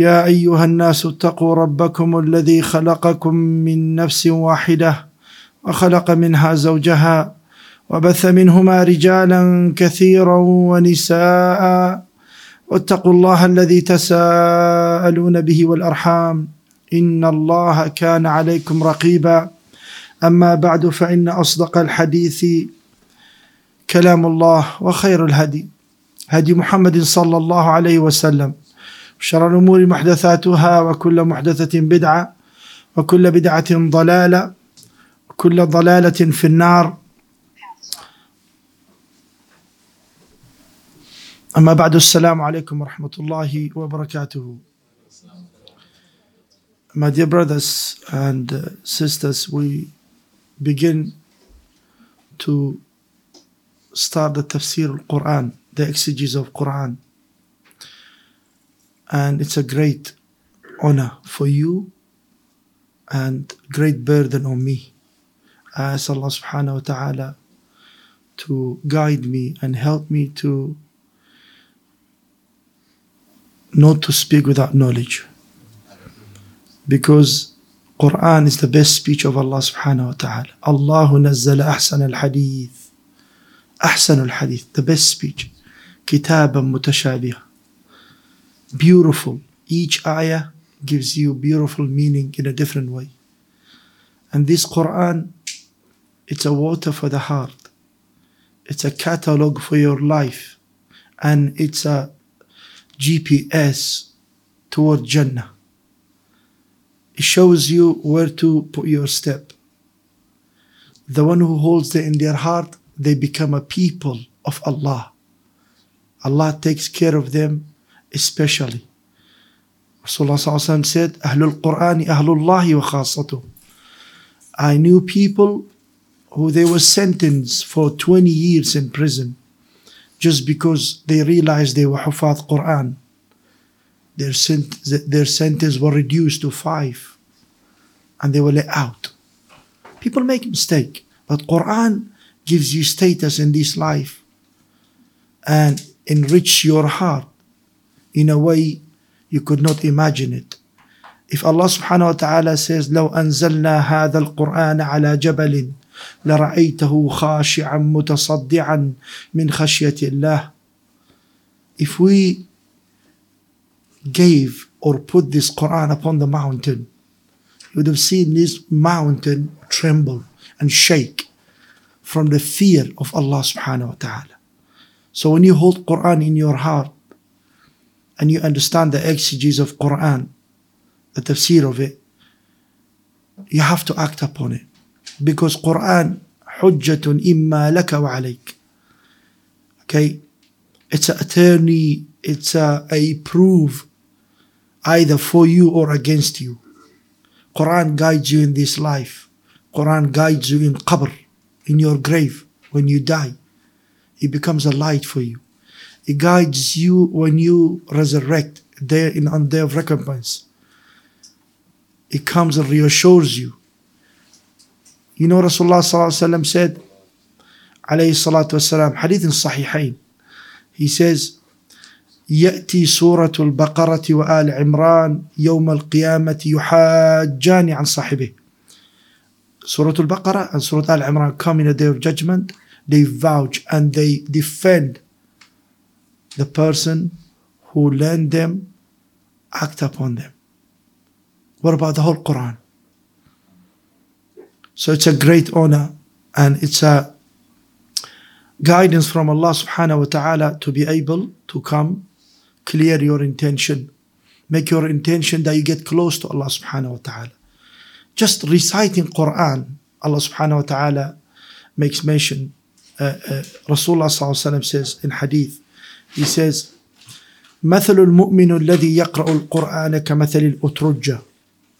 يا أيها الناس اتقوا ربكم الذي خلقكم من نفس واحدة وخلق منها زوجها وبث منهما رجالا كثيرا ونساء. واتقوا الله الذي تساءلون به والأرحام. إن الله كان عليكم رقيبا. أما بعد فإن أصدق الحديث كلام الله وخير الهدي. هدي محمد صلى الله عليه وسلم. شر الأمور محدثاتها وكل محدثة بدعة وكل بدعة ضلالة وكل ضلالة في النار أما بعد السلام عليكم ورحمة الله وبركاته My dear brothers and sisters, we begin to start the tafsir al-Quran, the exegesis of Quran. and it's a great honor for you and great burden on me. I ask Allah subhanahu wa ta'ala to guide me and help me to not to speak without knowledge. Because Quran is the best speech of Allah subhanahu wa ta'ala. Allah nazzala ahsan al-hadith. Ahsan al-hadith, the best speech. كتابا متشابها beautiful. Each ayah gives you beautiful meaning in a different way. And this Quran, it's a water for the heart. It's a catalog for your life. And it's a GPS toward Jannah. It shows you where to put your step. The one who holds it in their heart, they become a people of Allah. Allah takes care of them especially. Rasulullah said, Ahlul Qur'ani Ahlullahi wa. I knew people who they were sentenced for 20 years in prison just because they realized they were Hufat Quran. Their, sent- their sentence were reduced to five and they were let out. People make mistake, but Quran gives you status in this life and enrich your heart in a way you could not imagine it. If Allah subhanahu wa ta'ala says, لو أنزلنا هذا القرآن على جبل لرأيته خاشعا متصدعا من خشية الله If we gave or put this Quran upon the mountain, you would have seen this mountain tremble and shake from the fear of Allah subhanahu wa ta'ala. So when you hold Quran in your heart, and you understand the exegesis of Quran, the tafsir of it, you have to act upon it. Because Quran, حجة إما لك وعليك. Okay? It's an attorney, it's a, a proof either for you or against you. Quran guides you in this life. Quran guides you in qabr, in your grave, when you die. It becomes a light for you. It guides you when you resurrect there in on day of recompense. It comes and reassures you. You know Rasulullah sallallahu said, alayhi salatu wasalam, hadith in Sahihain. He says, يأتي سورة البقرة وآل عمران يوم القيامة يحاجان عن صاحبه. Surah Al-Baqarah and Surah Al-Imran come in a day of judgment. They vouch and they defend the person who learned them act upon them. What about the whole Quran? So it's a great honor And it's a guidance from Allah subhanahu wa ta'ala to be able to come clear your intention. Make your intention that you get close to Allah subhanahu wa ta'ala. Just reciting Quran, Allah subhanahu wa ta'ala makes mention. Uh, uh, Rasulullah says in hadith, he says, مثل المؤمن الذي يقرأ القرآن كمثل الأترجة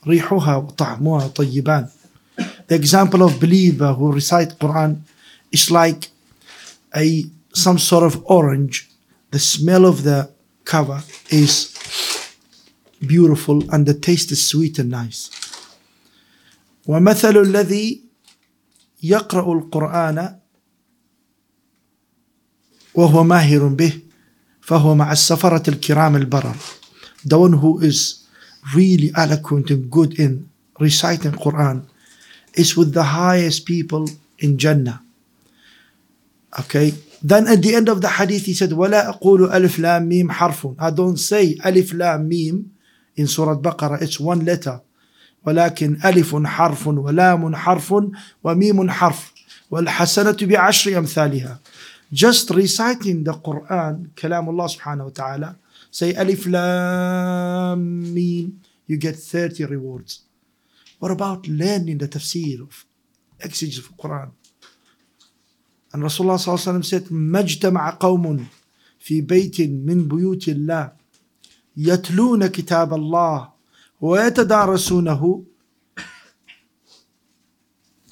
ريحها وطعمها طيبان The example of believer who recite Quran is like a some sort of orange. The smell of the cover is beautiful and the taste is sweet and nice. ومثل الذي يقرأ القرآن وهو ماهر به فهو مع السفرة الكرام البرر the one who is really eloquent and good in reciting Quran is with the highest people in Jannah okay then at the end of the hadith he said ولا أقول ألف لام ميم حرف I don't say ألف لام ميم in Surah Baqarah it's one letter ولكن ألف حرف ولام حرف وميم حرف والحسنة بعشر أمثالها just reciting the Quran, Kalam Allah subhanahu wa ta'ala, say Alif Lam Mim, you get 30 rewards. What about learning the tafsir of exegesis of Quran? And Rasulullah صلى الله عليه وسلم said, مجتمع قوم في بيت من بيوت الله يتلون كتاب الله ويتدارسونه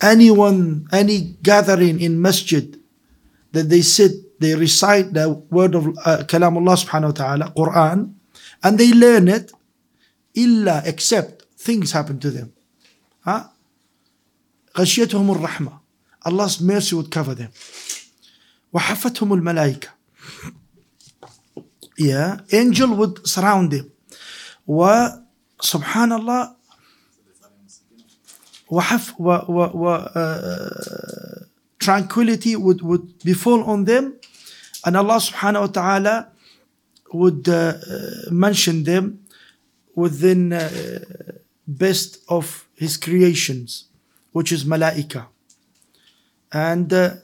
anyone, any gathering in masjid that they sit, they recite the word of uh, Kalamullah subhanahu wa ta'ala, Quran, and they learn it, illa except things happen to them. Huh? غشيتهم الرحمة Allah's mercy would cover them وحفتهم الملائكة yeah angel would surround them وسبحان الله وحف و, و, و uh, tranquility would, would befall on them. And Allah subhanahu wa ta'ala would uh, mention them within uh, best of his creations which is malaika. And uh,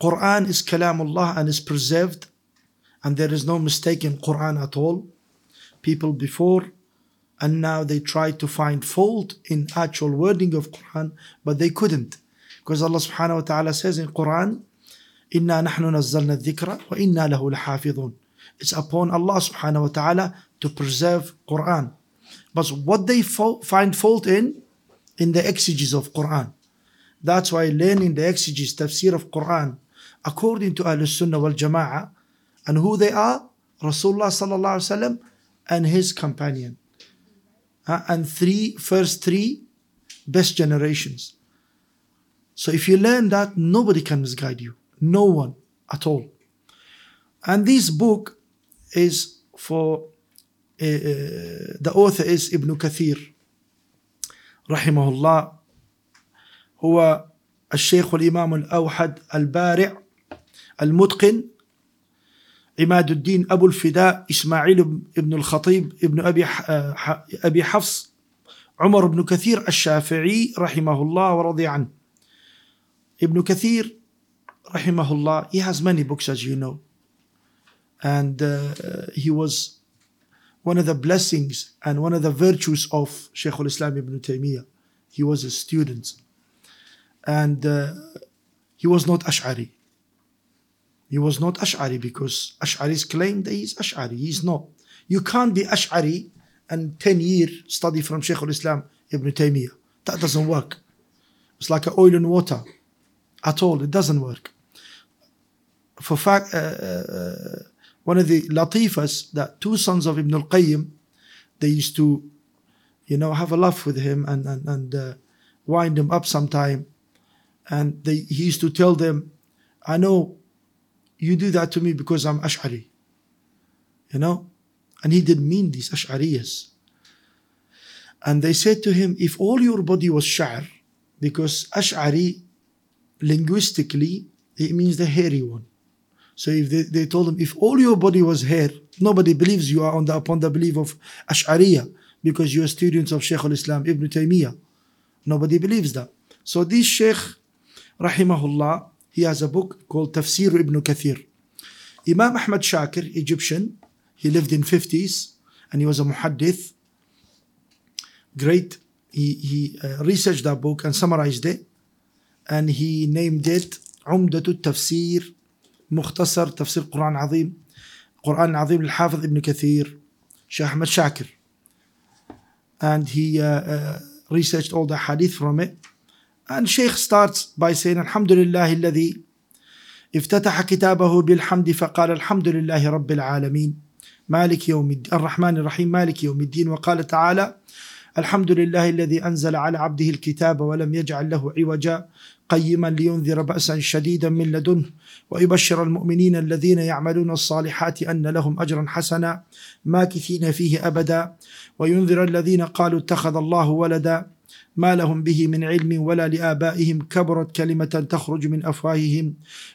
Quran is kalamullah and is preserved and there is no mistake in Quran at all. People before and now they try to find fault in actual wording of Quran but they couldn't because Allah subhanahu wa ta'ala says in Quran, Inna nahnu nazzalna dhikra wa inna lahu lahafidhun. It's upon Allah subhanahu wa ta'ala to preserve Quran. But what they fo- find fault in, in the exegesis of Quran. That's why learning the exegesis, tafsir of Quran, according to Ahlul Sunnah wal Jama'ah, and who they are, Rasulullah sallallahu alaihi wasallam and his companion. Uh, and three, first three best generations. So if you learn that, nobody can misguide you. No one at all. And this book is for uh, the author is Ibn Kathir رحمه الله هو الشيخ الإمام الأوحد البارع المتقن عماد الدين أبو الفداء إسماعيل بن الخطيب ابن أبي أبي حفص عمر بن كثير الشافعي رحمه الله ورضي عنه Ibn Kathir, rahimahullah, he has many books as you know. And uh, he was one of the blessings and one of the virtues of Shaykh al-Islam ibn Taymiyyah. He was a student. And uh, he was not Ash'ari. He was not Ash'ari because Ash'aris claim that he's Ash'ari. He's not. You can't be Ash'ari and 10 year study from Shaykh al-Islam ibn Taymiyyah. That doesn't work. It's like oil and water at all. It doesn't work. For fact, uh, uh, one of the latifas that two sons of Ibn al-Qayyim, they used to, you know, have a laugh with him and and, and uh, wind him up sometime, and they he used to tell them, "I know, you do that to me because I'm Ash'ari." You know, and he didn't mean these Ash'ariyas. And they said to him, if all your body was sha'r, because Ash'ari linguistically, it means the hairy one. So if they, they told him, if all your body was hair, nobody believes you are on the, upon the belief of Ash'ariya because you are students of Shaykh al-Islam Ibn Taymiyyah. Nobody believes that. So this Sheikh rahimahullah, he has a book called Tafsir ibn Kathir. Imam Ahmad Shakir, Egyptian, he lived in 50s and he was a muhaddith. Great. He, he uh, researched that book and summarized it and he named it عمدة التفسير مختصر تفسير القرآن العظيم القرآن العظيم للحافظ ابن كثير Sheikh Ahmad Shakir. And he uh, uh, researched all the hadith from it. And Sheikh starts by saying الحمد لله الذي افتتح كتابه بالحمد فقال الحمد لله رب العالمين مالك يوم الدين الرحمن الرحيم مالك يوم الدين وقال تعالى الحمد لله الذي انزل على عبده الكتاب ولم يجعل له عوجا قيما لينذر بأسا شديدا من لدنه ويبشر المؤمنين الذين يعملون الصالحات أن لهم أجرا حسنا ماكثين فيه أبدا. وينذر الذين قالوا اتخذ الله ولدا ما لهم به من علم ولا لآبائهم. كبرت كلمة تخرج من أفواههم.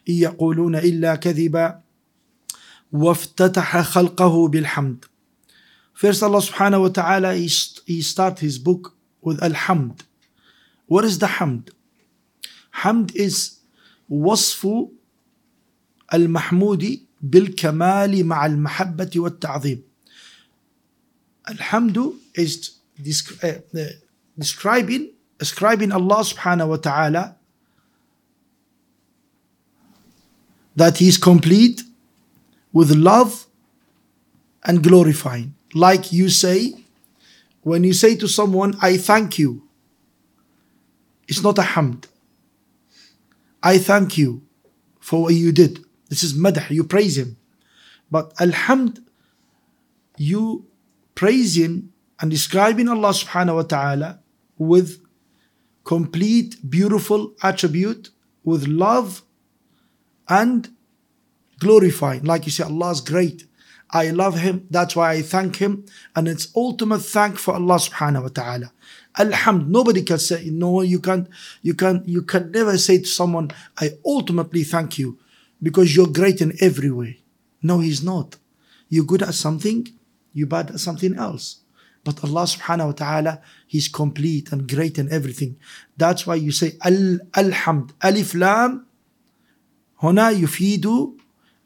إن يقولون إلا كذبا. وافتتح خلقه بالحمد. First Allah subhanahu wa ta'ala he, he start his book with Alhamd. What is the Hamd? Hamd is wasfu al-mahmudi bil-kamali ma'al mahabbati wa ta'zim. Alhamdu is uh, uh, describing, ascribing Allah subhanahu wa ta'ala that He is complete with love and glorifying. Like you say, when you say to someone, I thank you, it's not a hamd. I thank you for what you did. This is madh, you praise him. But alhamd, you praise him and describing Allah subhanahu wa ta'ala with complete, beautiful attribute, with love and glorifying. Like you say, Allah is great. I love Him. That's why I thank Him. And it's ultimate thank for Allah subhanahu wa ta'ala. Alhamd. Nobody can say, no, you can't, you can, you can never say to someone, I ultimately thank you because you're great in every way. No, He's not. You're good at something, you're bad at something else. But Allah subhanahu wa ta'ala, He's complete and great in everything. That's why you say al alhamd. Alif lam هنا يفيد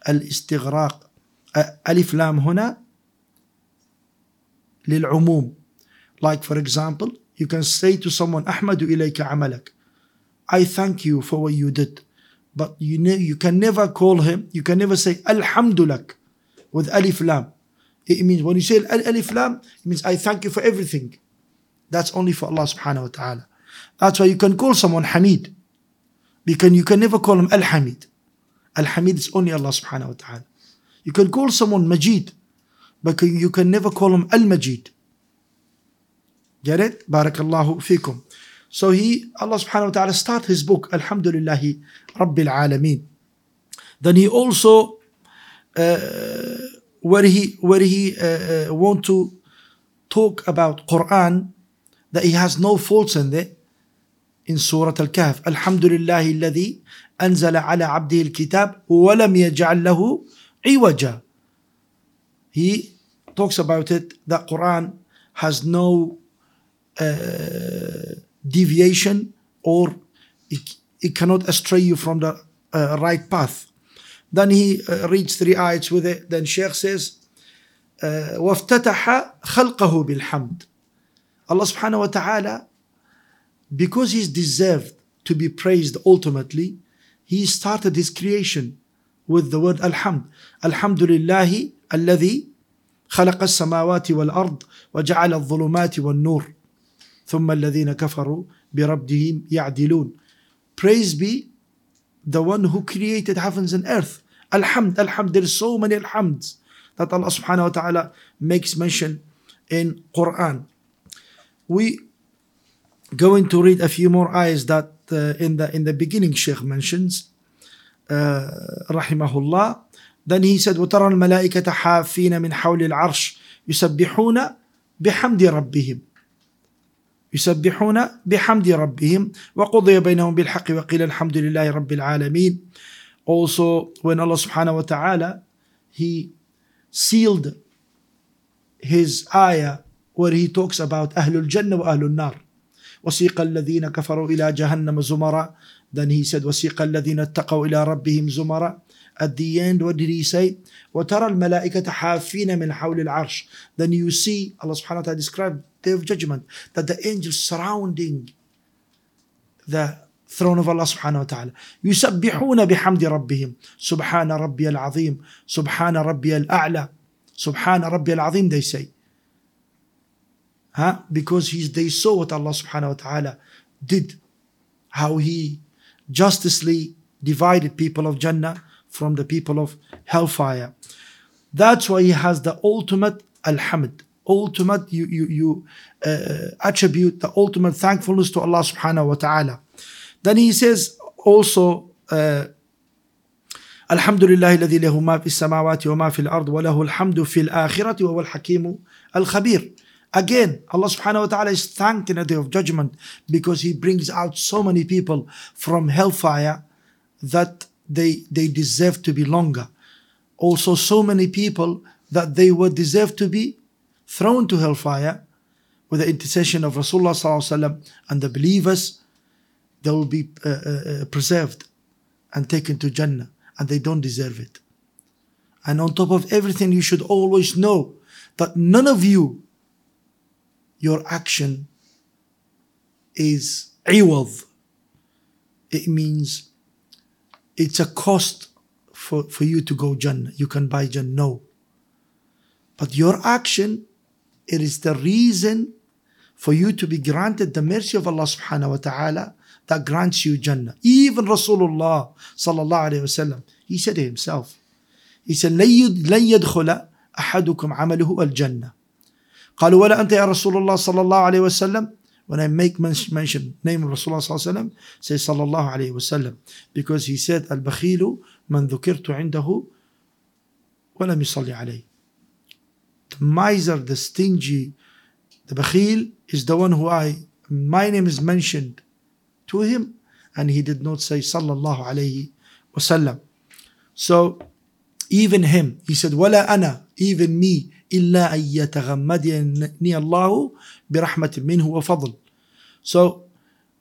الاستغراق ألف لام هنا للعموم like for example you can say to someone, Ahmadu ilayka amalak. I thank you for what you did. But you, ne- you can never call him, you can never say "Alhamdulak" with alif lam. It means when you say alif lam, it means I thank you for everything. That's only for Allah subhanahu wa ta'ala. That's why you can call someone Hamid. Because you can never call him Al Hamid. Al Hamid is only Allah subhanahu wa ta'ala. You can call someone Majid, but you can never call him Al Majid. Get it? Barakallahu fikum. So he, Allah subhanahu wa ta'ala, start his book, Alhamdulillahi Rabbil Alameen. Then he also, uh, where he, where he uh, uh want to talk about Quran, that he has no faults in there, in Surah Al-Kahf. Alhamdulillahi alladhi anzala ala abdihi al-kitab walam yaj'al lahu iwaja. He talks about it that Quran has no deviation or it, it cannot astray you from the uh, right path then he uh, reads three ayats with it. Then Sheikh says, uh, وَافْتَتَحَ خَلْقَهُ بِالْحَمْدِ Allah subhanahu wa ta'ala, because he's deserved to be praised ultimately, he started his creation with the word Alhamd. Alhamdulillahi alladhi خلق السماوات والأرض وجعل الظلمات والنور ثم الذين كفروا بربهم يعدلون Praise be the one who created heavens and earth. Alhamd, Alhamd, there is so many Alhamds that Allah subhanahu wa ta'ala makes mention in Quran. We going to read a few more ayahs that uh, in the in the beginning Sheikh mentions uh, rahimahullah then he said وترى الملائكة حافين من حول العرش يسبحون بحمد ربهم يسبحون بحمد ربهم. وقضي بينهم بالحق وقيل الحمد لله رب العالمين. Also when Allah subhanahu wa ta'ala he sealed his ayah where he talks about أهل الجنة وأهل النار وسيق الذين كفروا إلى جهنم زمرا. Then he said, وَسِيقَ الَّذِينَ اتَّقَوْا إِلَىٰ رَبِّهِمْ زُمَرًا. At the end, what did he say? وَتَرَى الْمَلَائِكَةَ حَافِينَ مِنْ حَوْلِ الْعَرْشِ. Then you see, Allah subhanahu wa ta'ala described day of judgment, that the angels surrounding the throne of Allah subhanahu wa ta'ala يسبحون بحمد ربهم سبحان ربي العظيم سبحان ربي الأعلى سبحان ربي العظيم they say huh? because he's, they saw what Allah subhanahu wa ta'ala did how he justly divided people of Jannah from the people of hellfire that's why he has the ultimate alhamd ultimate you you, you uh, attribute the ultimate thankfulness to Allah subhanahu wa ta'ala then he says also uh, الحمد لله الذي له ما في السماوات وما في الأرض وله الحمد في الآخرة وهو الحكيم الخبير Again, Allah subhanahu wa ta'ala is thanked in a day of judgment because He brings out so many people from hellfire that they, they deserve to be longer. Also, so many people that they were deserve to be thrown to hellfire with the intercession of Rasulullah and the believers, they will be uh, uh, preserved and taken to Jannah and they don't deserve it. And on top of everything, you should always know that none of you, your action is iwad. It means it's a cost for, for you to go Jannah. You can buy Jannah. No. But your action, it is the reason for you to be granted the mercy of Allah subhanahu wa ta'ala that grants you Jannah. Even Rasulullah sallallahu alayhi wasallam, he said it himself. He said, لن يدخل أحدكم عمله الجنة. قالوا ولا أنت يا رسول الله صلى الله عليه وسلم when I make mention name of Rasulullah صلى الله عليه وسلم say صلى الله عليه وسلم because he said البخيل من ذكرت عنده ولم يصلي عليه the miser the stingy the bakhil is the one who I my name is mentioned to him and he did not say sallallahu alayhi wasallam. So even him, he said, ولا أنا, even me, إلا أن يتغمدني الله برحمة منه وفضل. So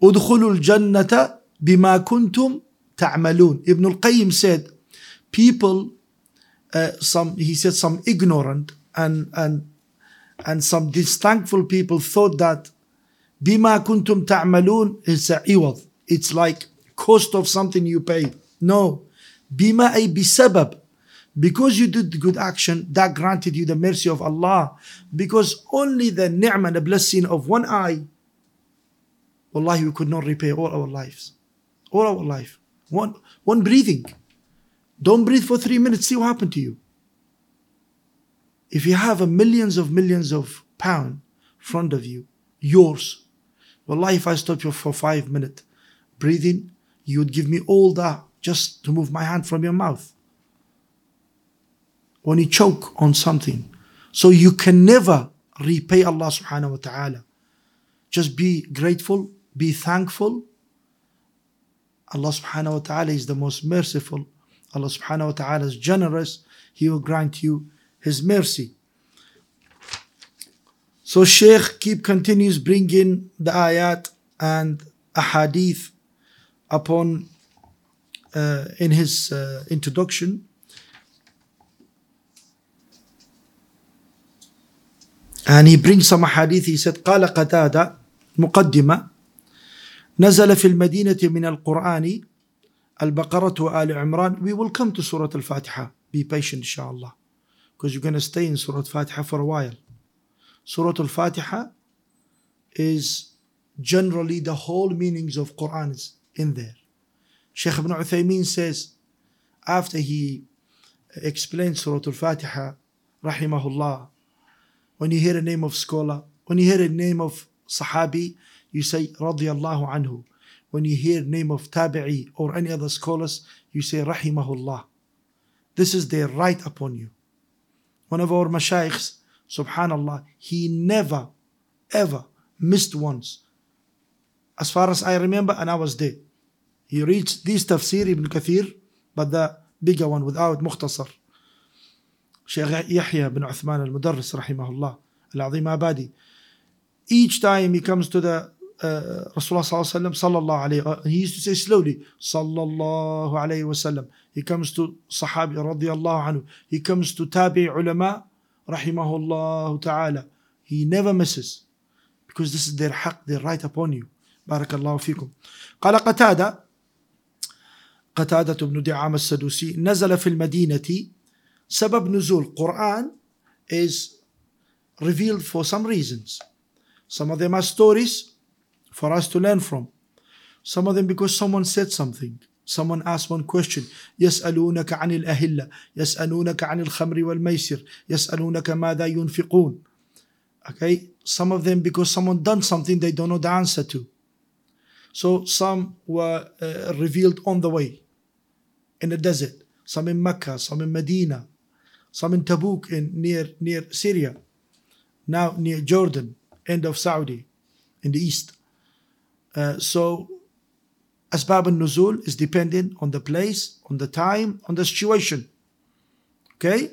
ادخلوا الجنة بما كنتم تعملون. Ibn al-Qayyim said, people, uh, some, he said some ignorant and and and some disthankful people thought that bima kuntum ta'malun is a iwad. It's like cost of something you pay. No, bima ay bisabab. Because you did good action, that granted you the mercy of Allah. Because only the ni'mah, the blessing of one eye, wallahi, we could not repay all our lives. All our life. One, one breathing. Don't breathe for three minutes, see what happened to you. If you have a millions of millions of pound in front of you, yours, Wallahi, if I stop you for five minutes breathing, you would give me all that just to move my hand from your mouth. When you choke on something. So you can never repay Allah subhanahu wa ta'ala. Just be grateful, be thankful. Allah subhanahu wa ta'ala is the most merciful. Allah subhanahu wa ta'ala is generous. He will grant you His mercy. So Sheikh keep continues bringing the ayat and ahadith upon uh, in his uh, introduction. And he brings some hadith. He said, قال قتادة مقدمة نزل في المدينة من القرآن البقرة وآل عمران. We will come to Surah Al-Fatiha. Be patient, inshallah. Because you're going to stay in Surah Al-Fatiha for a while. Surah Al-Fatiha is generally the whole meanings of Quran is in there. Sheikh Ibn Uthaymeen says, after he explained Surah Al-Fatiha, rahimahullah, when you hear a name of scholar, when you hear a name of Sahabi, you say radiyallahu anhu. When you hear name of Tabi'i or any other scholars, you say rahimahullah. This is their right upon you. One of our mashaykhs, subhanallah, he never, ever missed once. As far as I remember, and I was there. He reached this tafsir ibn Kathir, but the bigger one without mukhtasar. Shaykh Yahya bin Uthman al-Mudarris rahimahullah, al-Azim Abadi. Each time he comes to the uh, Rasulullah sallallahu alaihi alayhi he used to say slowly sallallahu alayhi wasallam he comes to sahabi radiyallahu anhu he comes to tabi ulama rahimahullah ta'ala he never misses because this is their haq their right upon you barakallahu fikum قال قتادة قتادة بن دعامة السدوسي نزل في المدينة سبب نزول Quran is revealed for some reasons some of them are stories for us to learn from. Some of them because someone said something. Someone asked one question. يسألونك عن الأهلة يسألونك عن الخمر والميسر يسألونك ماذا ينفقون Okay, some of them because someone done something they don't know the answer to. So some were uh, revealed on the way in the desert, some in Mecca, some in Medina, some in Tabuk in near near Syria, now near Jordan, end of Saudi, in the east. Uh, so Asbab al-Nuzul is dependent on the place, on the time, on the situation. Okay?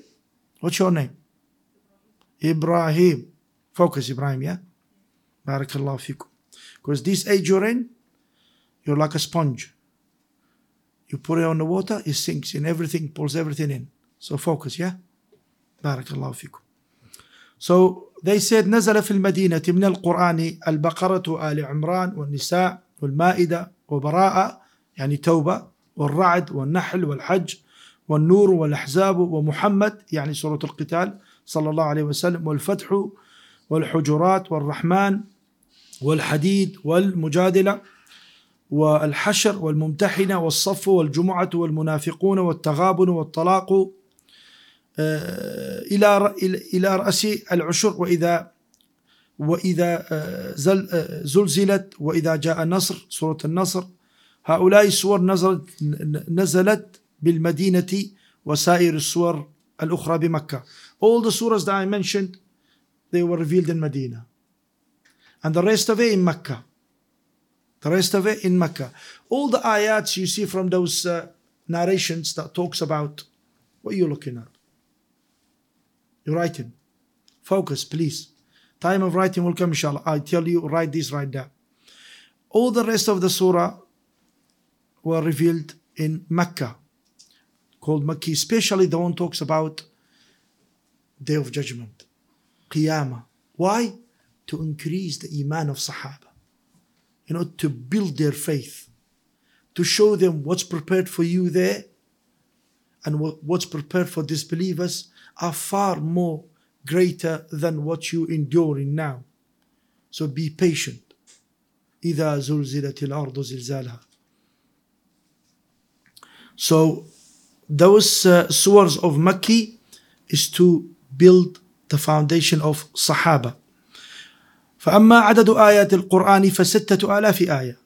What's your name? Ibrahim. Focus, Ibrahim, yeah? Barakallahu fikum. Because this age you're in, you're like a sponge. You put it on the water, it sinks in everything, pulls everything in. So focus, yeah? Barakallahu fikum. So they said نزل في المدينة من القرآن البقرة آل عمران والنساء والمائدة وبراءة يعني توبة والرعد والنحل والحج والنور والأحزاب ومحمد يعني سورة القتال صلى الله عليه وسلم والفتح والحجرات والرحمن والحديد والمجادلة والحشر والممتحنة والصف والجمعة والمنافقون والتغابن والطلاق إلى إلى رأس العشر وإذا زل زلزلت وإذا جاء النصر سورة النصر هؤلاء السور نزلت نزلت بالمدينة وسائر السور الأخرى بمكة. All the surahs that I mentioned, they were revealed in Medina. And the rest of it in Mecca. The rest of it in Mecca. All the ayats you see from those uh, narrations that talks about what are you looking at? You're writing. Focus, please. Time of writing will come, inshallah. I tell you, write this, write that. All the rest of the surah were revealed in Mecca, called Makki, especially the one talks about Day of Judgment, Qiyamah. Why? To increase the iman of Sahaba. You know, to build their faith, to show them what's prepared for you there and what's prepared for disbelievers are far more greater than what you enduring now. So be patient. إذا زلزلت الأرض زلزالها. So those uh, suwar of Makki is to build the foundation of Sahaba. فأما عدد آيات القرآن فستة آلاف آية.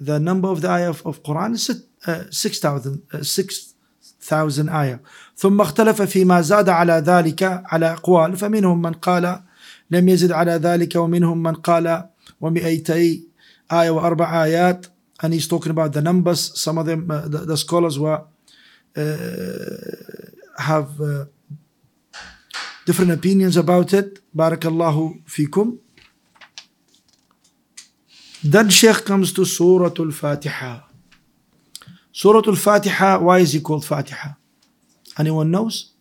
The number of the ayah of, of Quran is uh, 6,000. Uh, thousand آية ثم اختلف فيما زاد على ذلك على أقوال فمنهم من قال لم يزد على ذلك ومنهم من قال ومئتي آية وأربع آيات and he's talking about the numbers some of them uh, the, the, scholars were uh, have uh, different opinions about it barakallahu fikum then Sheikh comes to Surah Al-Fatiha سورة الفاتحة why is it called فاتحة. Anyone knows?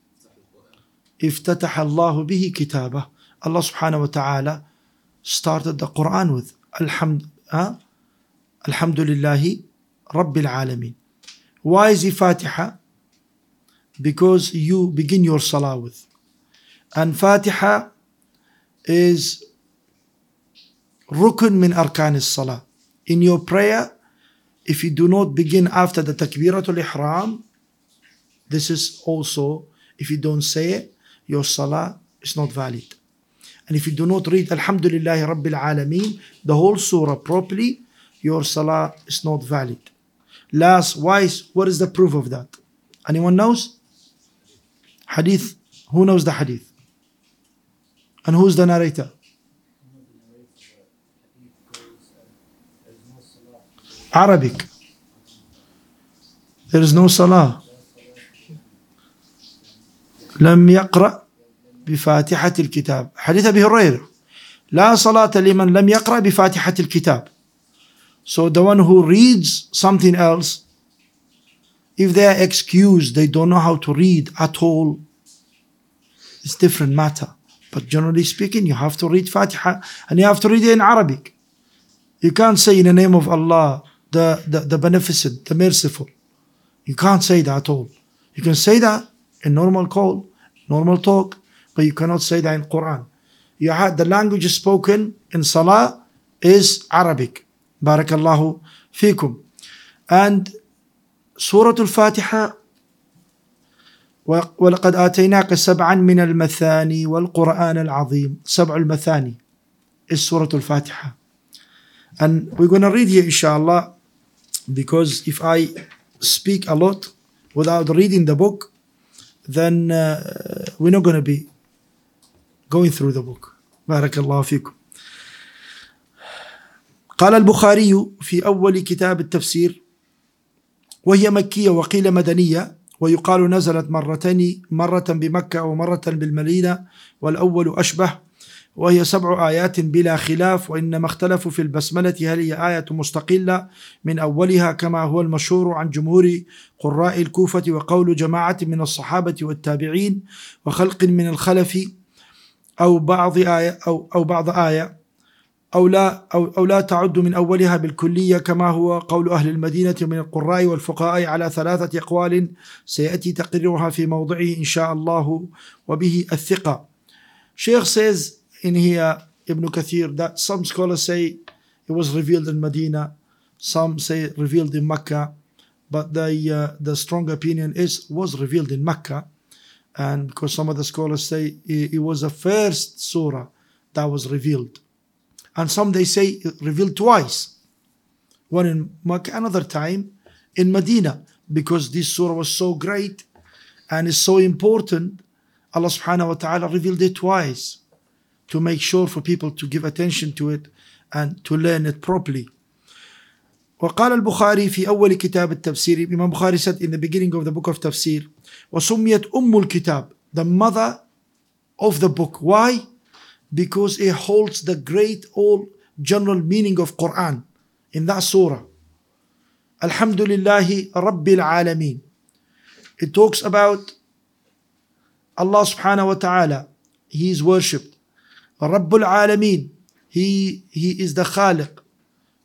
افتتح الله به كتابه. الله سبحانه وتعالى started the Quran with الحمد ها؟ الحمد لله رب العالمين. why is it فاتحة؟ Because you begin your salah with. And فاتحة is ركن من أركان الصلاة. In your prayer if you do not begin after the takbiratul ihram, this is also, if you don't say it, your salah is not valid. And if you do not read Alhamdulillah Rabbil Alameen, the whole surah properly, your salah is not valid. Last, wise, what is the proof of that? Anyone knows? Hadith. Who knows the hadith? And who's the narrator? Arabic. There is no salah. لم يقرأ بفاتحة الكتاب حديث أبي هريرة لا صلاة لمن لم يقرأ بفاتحة الكتاب So the one who reads something else if they are excused they don't know how to read at all it's different matter but generally speaking you have to read Fatiha and you have to read it in Arabic you can't say in the name of Allah the, the, the beneficent the merciful you can't say that at all you can say that in normal call normal talk but you cannot say that in Quran you had the language spoken in Salah is Arabic Barakallahu fikum and سورة الفاتحة ولقد آتيناك سبعا من المثاني والقرآن العظيم سبع المثاني is سورة الفاتحة and we're going to read here inshallah because if I speak a lot without reading the book then uh, we're not going to be going through the book. بارك الله فيكم قال البخاري في أول كتاب التفسير وهي مكية وقيل مدنية ويقال نزلت مرتين مرة بمكة ومرة بالمدينة والأول أشبه وهي سبع آيات بلا خلاف وإنما اختلفوا في البسملة هل هي آية مستقلة من أولها كما هو المشهور عن جمهور قراء الكوفة وقول جماعة من الصحابة والتابعين وخلق من الخلف أو بعض آية أو أو بعض آية أو لا أو, أو لا تعد من أولها بالكلية كما هو قول أهل المدينة من القراء والفقهاء على ثلاثة أقوال سيأتي تقريرها في موضعه إن شاء الله وبه الثقة. Sheikh says in here Ibn Kathir that some scholars say it was revealed in Medina, some say revealed in Mecca, but the uh, the strong opinion is was revealed in Mecca, and because some of the scholars say it, it was the first surah that was revealed. and some they say revealed twice one in Makkah another time in Medina because this surah was so great and is so important Allah subhanahu wa ta'ala revealed it twice to make sure for people to give attention to it and to learn it properly وقال البخاري في أول كتاب التفسير Imam Bukhari said in the beginning of the book of tafsir وسميت أم الكتاب the mother of the book why because it holds the great all general meaning of Quran in that surah. Alhamdulillahi Rabbil Alameen. It talks about Allah subhanahu wa ta'ala. He is worshipped. Rabbul Alameen. He, he is the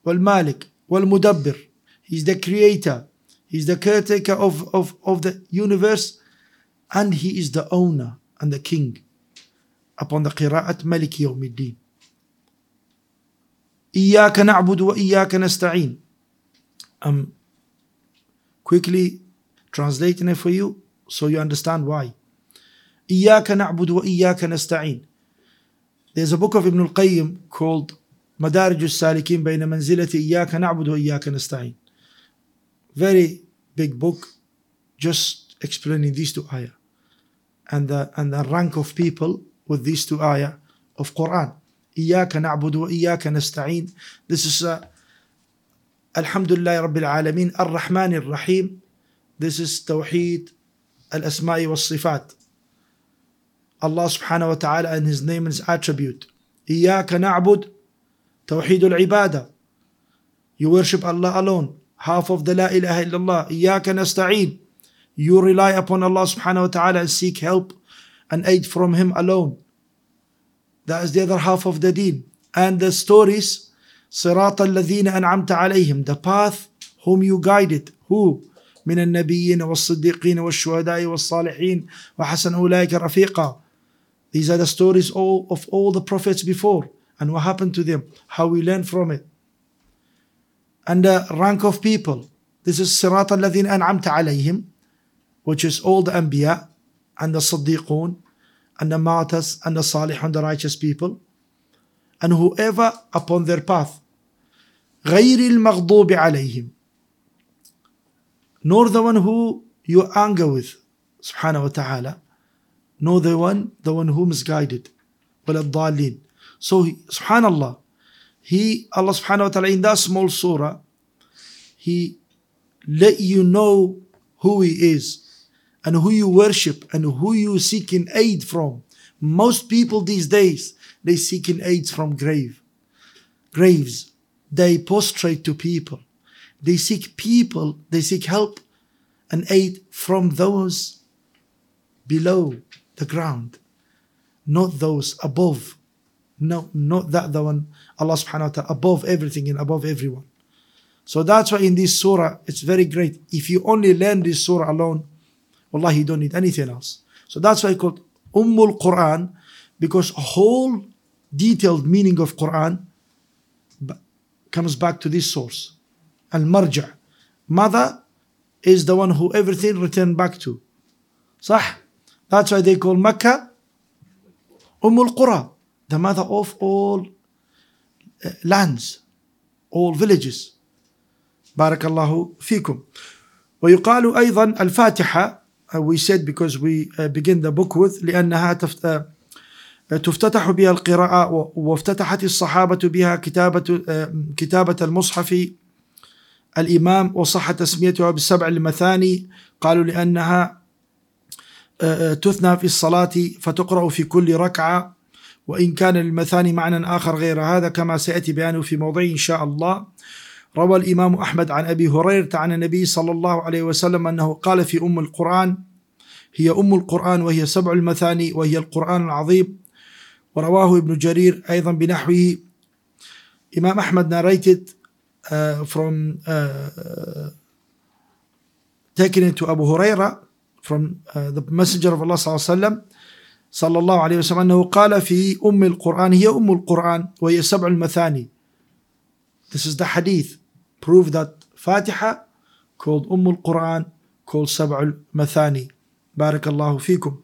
wal Malik, wal Mudabbir. He's the creator. He's the caretaker of, of, of the universe. And he is the owner and the king. upon the قراءة ملك يوم الدين إياك نعبد وإياك نستعين I'm quickly translating it for you so you understand why إياك نعبد وإياك نستعين There's a book of Ibn al-Qayyim called مدارج السالكين بين منزلة إياك نعبد وإياك نستعين Very big book just explaining these two ayah and the, and the rank of people with these two ayah of Quran. إياك نعبد وإياك نستعين. This is uh, Alhamdulillah Rabbil Alameen Ar-Rahman Ar-Rahim. This is Tawheed Al-Asma'i was-Sifat. Allah subhanahu wa ta'ala and His name and His attribute. إياك نعبد توحيد العبادة. You worship Allah alone. Half of the La ilaha illallah. إياك نستعين. You rely upon Allah subhanahu wa ta'ala and seek help and aid from Him alone. That is the other half of the deen. And the stories, صراط الذين أنعمت عليهم, the path whom you guided. Who? من النبيين والصديقين والشهداء والصالحين وحسن أولئك رفيقا. These are the stories all of all the prophets before and what happened to them, how we learn from it. And the rank of people. This is صراط الذين أنعمت عليهم, which is all the Anbiya and the Siddiqun and the martyrs and the salihun, the righteous people, and whoever upon their path. غير المغضوب عليهم nor the one who you anger with subhanahu wa ta'ala nor the one the one who misguided ولا so he, subhanallah he Allah subhanahu wa ta'ala in that small surah he let you know who he is and who you worship and who you seeking aid from Most people these days, they seeking aids from grave, graves. They prostrate to people. They seek people, they seek help and aid from those below the ground, not those above. No, not that the one Allah subhanahu wa ta'ala above everything and above everyone. So that's why in this surah it's very great. If you only learn this surah alone, wallahi you don't need anything else. So that's why I called Ummul Quran because whole detailed meaning of Quran comes back to this source. Al Marja. Mother is the one who everything returned back to. صح? That's why they call Mecca Ummul Qura, the mother of all uh, lands, all villages. بارك الله فيكم. ويقال أيضا الفاتحة uh, we said because we uh, begin the book with لأنها تفت, تفتتح بها القراءة وافتتحت الصحابة بها كتابة كتابة المصحف الإمام وصح تسميتها بالسبع المثاني قالوا لأنها تثنى في الصلاة فتقرأ في كل ركعة وإن كان للمثاني معنى آخر غير هذا كما سيأتي بيانه في موضع إن شاء الله. روى الإمام أحمد عن أبي هريرة عن النبي صلى الله عليه وسلم أنه قال في أم القرآن هي أم القرآن وهي سبع المثاني وهي القرآن العظيم ورواه ابن جرير أيضا بنحوه. إمام أحمد narrated uh, from uh, taking it to Abu Huraira. From uh, the messenger of Allah صلى الله عليه وسلم صلى الله عليه وسلم أنه قال في أم القرآن هي أم القرآن وهي سبع المثاني. This is the hadith. Prove that Fatiha called أم القرآن called سبع المثاني. بارك الله فيكم.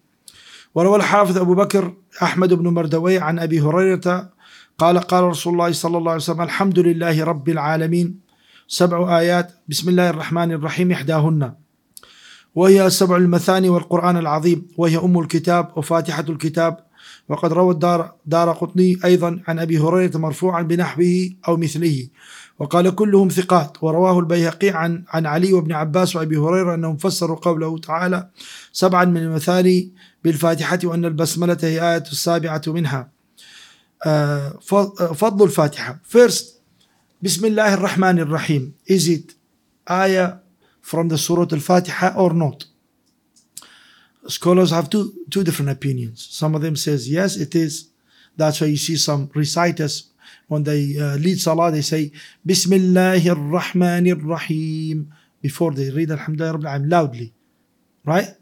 وروى الحافظ أبو بكر أحمد بن مردوي عن أبي هريرة قال قال رسول الله صلى الله عليه وسلم الحمد لله رب العالمين. سبع آيات. بسم الله الرحمن الرحيم. إحداهن. وهي سبع المثاني والقرآن العظيم وهي أم الكتاب وفاتحة الكتاب. وقد روى الدار دار قطني أيضا عن أبي هريرة مرفوعا بنحوه أو مثله. وقال كلهم ثقات. ورواه البيهقي عن عن علي وابن عباس وأبي هريرة أنهم فسروا قوله تعالى سبعا من المثاني بالفاتحة وأن البسملة هي إيه السابعة منها. فضل الفاتحة. First بسم الله الرحمن الرحيم. Is it آية from the Surah Al-Fatiha or not scholars have two two different opinions some of them says yes it is that's why you see some reciters when they uh, lead salah, they say Bismillahir Rahmanir Rahim before they read Alhamdulillah Rabbil Alamin loudly, right?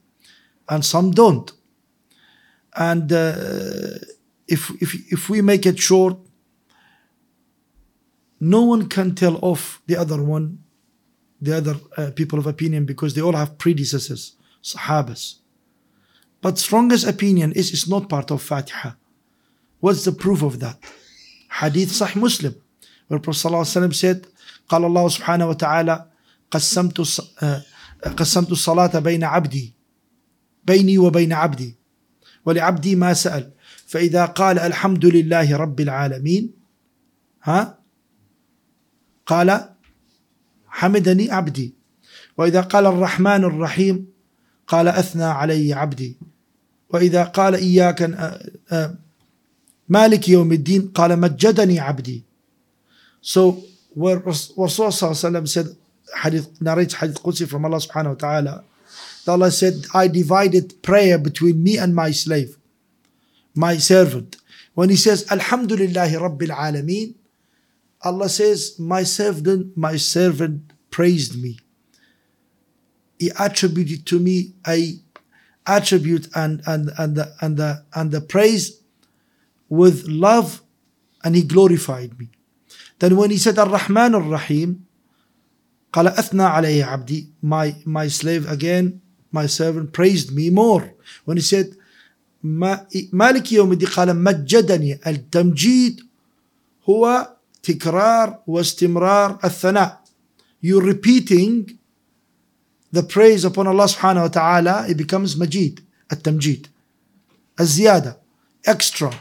And some don't. And uh, if if if we make it short, no one can tell off the other one, the other uh, people of opinion because they all have predecessors, Sahabas. But strongest opinion is it's not part of Fatiha. What's the proof of that? حديث صح مسلم where Prophet وسلم said قال الله سبحانه وتعالى قسمت قسمت الصلاة بين عبدي بيني وبين عبدي ولعبدي ما سأل فإذا قال الحمد لله رب العالمين ها قال حمدني عبدي وإذا قال الرحمن الرحيم قال أثنى علي عبدي وإذا قال إياك مالك يوم الدين قال مجدني عبدي So where Rasul said hadith narrates hadith Qudsi from Allah subhanahu wa ta'ala Allah said I divided prayer between me and my slave my servant when he says Alhamdulillah Rabbil Alameen Allah says my servant my servant praised me he attributed to me a attribute and and and the and the and the praise with love and he glorified me. Then when he said Ar-Rahman Ar-Rahim, قال أثنى علي عبدي my, my slave again, my servant praised me more. When he said مالك يوم الدين قال مجدني التمجيد هو تكرار واستمرار الثناء. You're repeating the praise upon Allah subhanahu wa it becomes majid, التمجيد. الزيادة, extra.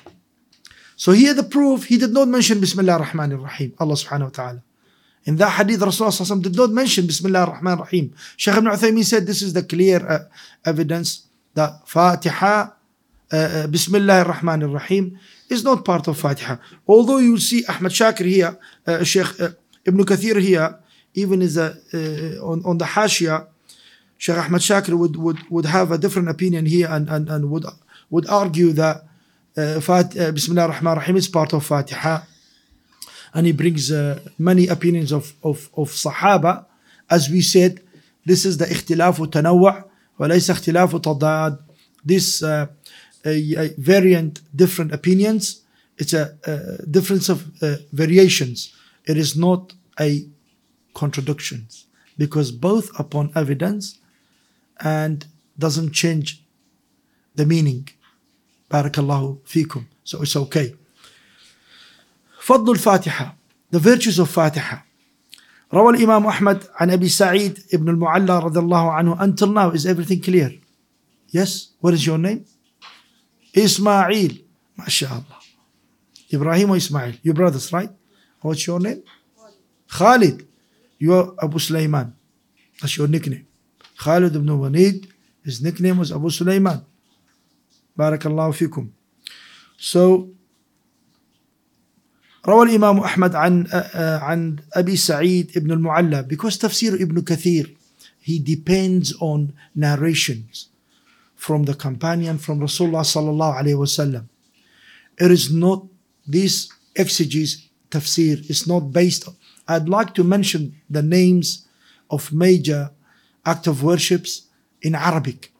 So here the proof, he did not mention Bismillah ar-Rahman ar-Rahim, Allah subhanahu wa. In that hadith, Rasulullah did not mention Bismillah ar-Rahman ar-Rahim. Shaykh ibn Uthaymeen said this is the clear uh, evidence that Fatiha uh, uh, Bismillah ar-Rahman ar-Rahim is not part of Fatiha. Although you see Ahmad Shakir here, uh, Sheikh uh, Ibn Kathir here, even is a, uh, on, on the Hashia, Sheikh Ahmad Shakir would, would, would have a different opinion here and, and, and would, would argue that uh, Fat, uh, Bismillah ar-Rahman ar-Rahim is part of Fatiha. And he brings uh, many opinions of, of, of Sahaba. As we said, this is the اختلاف تنوع وليس اختلاف تضاد. This uh, a, a variant, different opinions. It's a, a difference of uh, variations. It is not a contradictions because both upon evidence and doesn't change the meaning. Barakallahu fikum. So it's okay. فضل الفاتحة The virtues of Fatiha روى الإمام أحمد عن أبي سعيد ابن المعلى رضي الله عنه Until now is everything clear Yes What is your name Ismail الله Ibrahim or Ismail Your brothers right What's your name Khalid You are Abu Sulaiman That's your nickname Khalid ibn Walid His nickname was Abu Sulaiman الله فيكم So روى الإمام أحمد عن عن أبي سعيد ابن المعلى because تفسير ابن كثير he depends on narrations from the companion from Rasulullah sallallahu alaihi wasallam. It is not this exegesis tafsir is not based on. I'd like to mention the names of major act of worships in Arabic,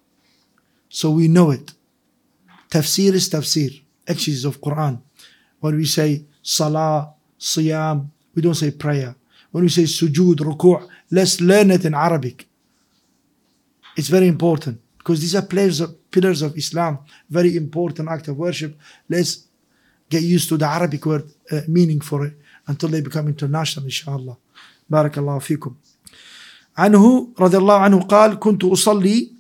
so we know it. Tafsir is tafsir, exegesis of Quran. When we say salah, siyam, we don't say prayer. When we say sujood, ruku', let's learn it in Arabic. It's very important because these are pillars of, pillars of Islam, very important act of worship. Let's get used to the Arabic word uh, meaning for it until they become international, inshallah. بارك الله فيكم. عنه رضي الله عنه قال كنت أصلي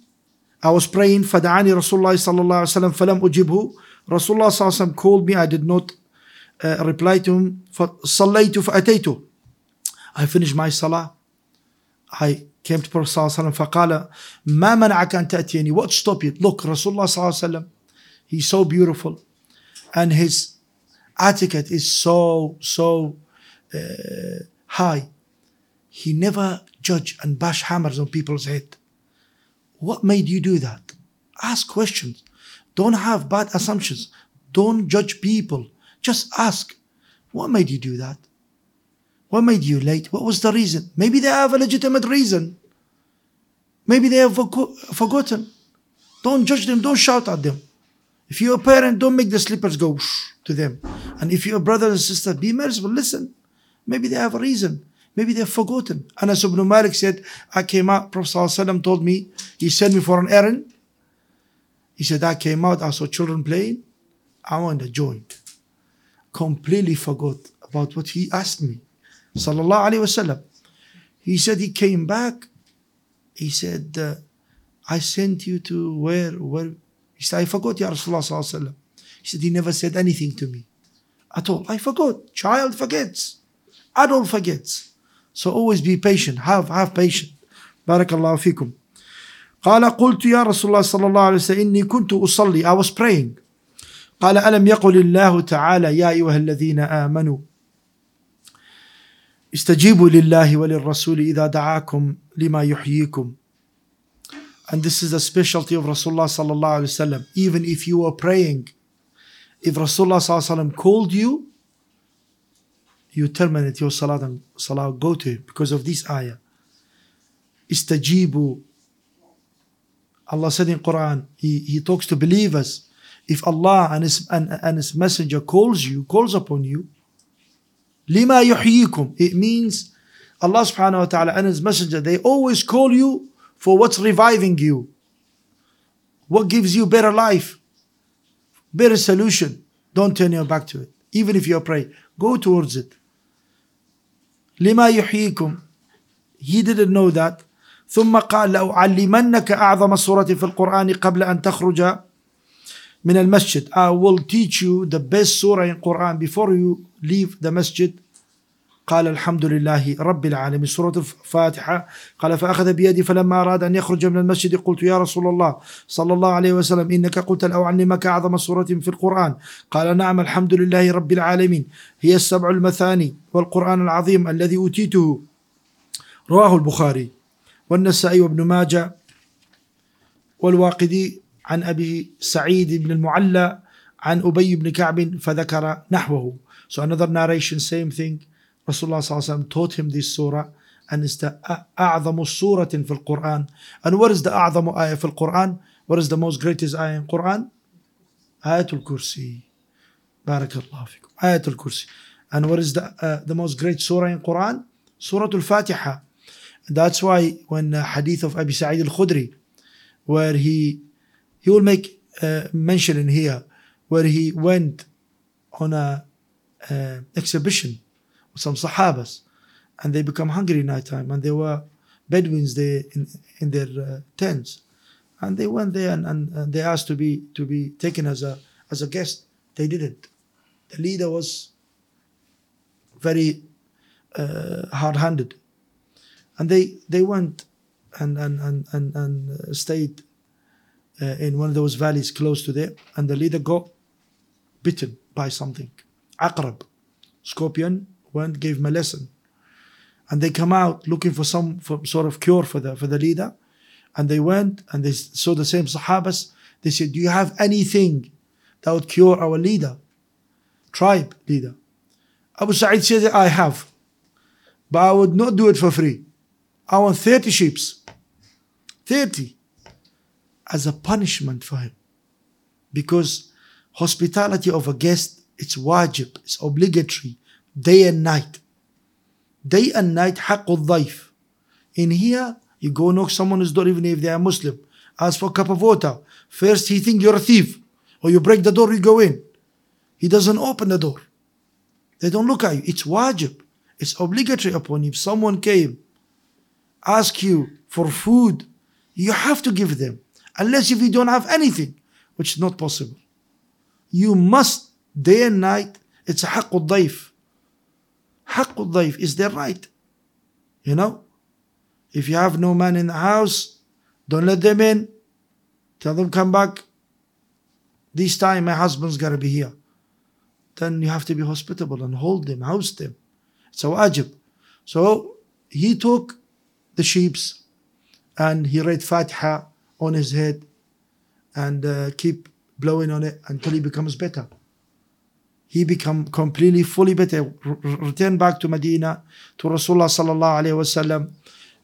I was praying فدعاني رسول الله صلى الله عليه وسلم فلم أجبه رسول الله صلى الله عليه وسلم called me I did not uh, reply to him فصليت فأتيته I finished my salah I came to Prophet صلى الله عليه وسلم فقال ما منعك أن تأتيني what stopped you look رسول الله صلى الله عليه وسلم he's so beautiful and his etiquette is so so uh, high he never judge and bash hammers on people's head what made you do that ask questions don't have bad assumptions don't judge people just ask what made you do that What made you late what was the reason maybe they have a legitimate reason maybe they have forgotten don't judge them don't shout at them if you're a parent don't make the slippers go to them and if you're a brother and sister be merciful listen maybe they have a reason Maybe they've forgotten. Anas ibn Malik said, I came out, Prophet ﷺ told me, he sent me for an errand. He said, I came out, I saw children playing. I want a joint. Completely forgot about what he asked me Sallallahu Alaihi Wasallam. He said he came back. He said, uh, I sent you to where, where? He said, I forgot, Ya Rasulullah Sallallahu Alaihi Wasallam. He said, he never said anything to me at all. I forgot. Child forgets. Adult forgets. So always be patient. Have have patience. بارك الله فيكم. قال قلت يا رسول الله صلى الله عليه وسلم إني كنت أصلي I was praying. قال ألم يقل الله تعالى يا أيها الذين آمنوا استجيبوا لله wa إذا idha لما يحييكم. And this is a specialty of Rasulullah sallallahu alaihi wasallam. Even if you were praying, if Rasulullah sallallahu alaihi wasallam called you, you terminate your salat and salah go to him because of this ayah. Istajibu. Allah said in Quran, He, he talks to believers. If Allah and his, and, and his Messenger calls you, calls upon you, lima yuhyikum. It means Allah subhanahu wa ta'ala and His Messenger, they always call you for what's reviving you. What gives you better life, better solution. Don't turn your back to it. Even if you're praying, go towards it. لما يحييكم he didn't know that ثم قال لأعلمنك أعظم سورة في القرآن قبل أن تخرج من المسجد. I will teach you the best surah in Quran before you leave the masjid. قال الحمد لله رب العالمين. سورة الفاتحة. قال فأخذ بيدي فلما أراد أن يخرج من المسجد قلت يا رسول الله صلى الله عليه وسلم إنك قلت لو علمك أعظم سورة في القرآن. قال نعم الحمد لله رب العالمين. هي السبع المثاني والقرآن العظيم الذي أوتيته. رواه البخاري والنسائي وابن ماجه والواقدي عن أبي سعيد بن المعلى عن أبي بن كعب فذكر نحوه So another narration, same thing. Rasulullah sallallahu taught him this surah and it's the أعظم سورة في القرآن. And what is the أعظم آية في القرآن? What is the most greatest ayah in Quran? آية الكرسي. بارك الله فيكم. آية الكرسي. And what is the, uh, the most great surah in Quran? Surah Al-Fatiha. That's why when the hadith of Abi Sa'id al-Khudri, where he he will make uh, mention in here, where he went on a uh, exhibition with some Sahabas, and they become hungry night time, and there were Bedouins there in, in their uh, tents, and they went there and, and, and, they asked to be to be taken as a as a guest. They didn't. The leader was very uh, hard-handed, and they they went and and and and, and stayed uh, in one of those valleys close to there, and the leader got bitten by something. Aqrab, scorpion, went, gave him a lesson. And they come out looking for some for sort of cure for the for the leader. And they went and they saw the same Sahabas. They said, Do you have anything that would cure our leader? Tribe leader. Abu Sa'id said, I have. But I would not do it for free. I want 30 sheep. 30 as a punishment for him. Because hospitality of a guest, it's wajib, it's obligatory, day and night. Day and night, haqqul dhaif. In here, you go knock someone's door even if they are Muslim. Ask for a cup of water. First, he think you're a thief. Or you break the door, you go in. He doesn't open the door. They don't look at you. It's wajib. It's obligatory upon you. If someone came, ask you for food, you have to give them Unless if you don't have anything, which is not possible. You must, day and night, it's a حق الضيف. حق الضيف is their right. You know? If you have no man in the house, don't let them in. Tell them come back. This time my husband's gotta be here. Then you have to be hospitable and hold them, house them. It's a wajib. So he took the sheeps and he read Fatiha on his head and uh, keep blowing on it until he becomes better. He become completely fully better. R- return back to Medina to Rasulullah sallallahu alaihi wasallam,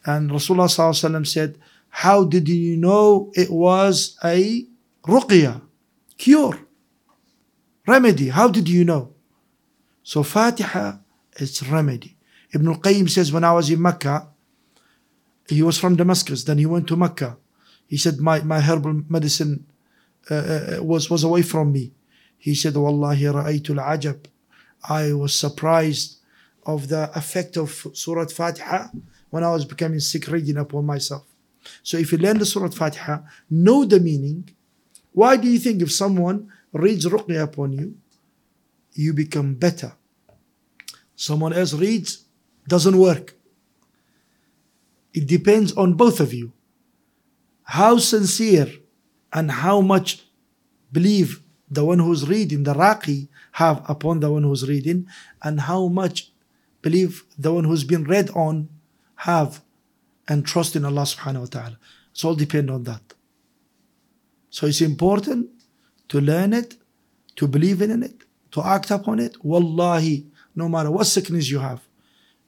and Rasulullah sallallahu alaihi wasallam said, "How did you know it was a ruqya, cure, remedy? How did you know?" So Fatiha is remedy. Ibn al-Qayyim says, when I was in Mecca, he was from Damascus. Then he went to Mecca. He said, my, my herbal medicine uh, uh, was, was away from me. He said, Wallahi ra'aytul ajab. I was surprised of the effect of Surah Fatiha when I was becoming sick reading upon myself. So if you learn the Surah Fatiha, know the meaning. Why do you think if someone reads Ruqya upon you, you become better? Someone else reads, doesn't work. It depends on both of you. How sincere and how much believe the one who's reading, the raqi, have upon the one who's reading, and how much believe the one who's been read on have and trust in Allah subhanahu wa ta'ala. It's all depend on that. So it's important to learn it, to believe in it, to act upon it. Wallahi, no matter what sickness you have,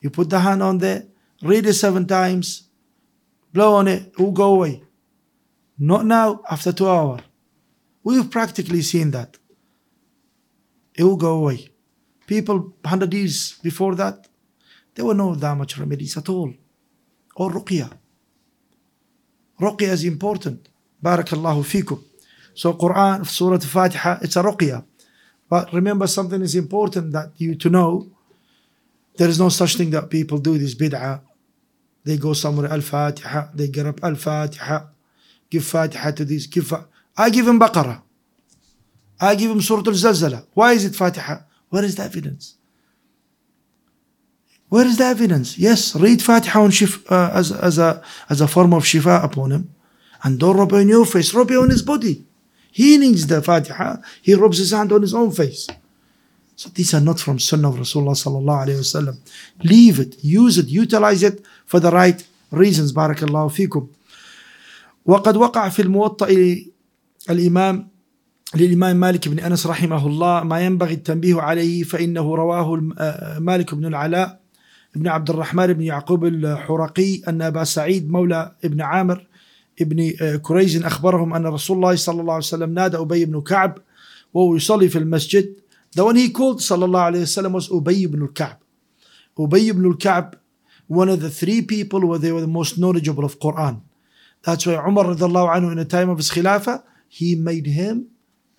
you put the hand on there, read it seven times, blow on it, it will go away. Not now, after two hours. We've practically seen that. It will go away. People 100 years before that, there were no that much remedies at all. Or ruqya. Ruqya is important. Barakallahu fikum. So Quran, Surah Al Fatiha, it's a ruqya. But remember something is important that you to know. There is no such thing that people do this bid'ah. They go somewhere, Al-Fatiha, they get up Al-Fatiha, give Fatiha to these, give fa- I give him Baqarah. I give him Surah Al-Zalzala. Why is it Fatiha? Where is the evidence? Where is the evidence? Yes, read Fatiha on shif, uh, as, as, a, as a form of shifa upon him. And don't rub on your face, rub it on his body. He needs the Fatiha, he rubs his hand on his own face. So these are not from Sunnah of Rasulullah sallallahu alayhi wa Leave it, use it, utilize it for the right reasons. Barakallahu fikum. وقد وقع في الموطأ الإمام للإمام مالك بن أنس رحمه الله ما ينبغي التنبيه عليه فإنه رواه مالك بن العلاء بن عبد الرحمن بن يعقوب الحرقي أن أبا سعيد مولى ابن عامر ابن كريز أخبرهم أن رسول الله صلى الله عليه وسلم نادى أبي بن كعب وهو يصلي في المسجد. The one he called صلى الله عليه وسلم was أبي بن الكعب. أبي بن الكعب one of the three people where they were the most knowledgeable of Quran. That's why Umar رضي الله عنه in the time of his khilafah he made him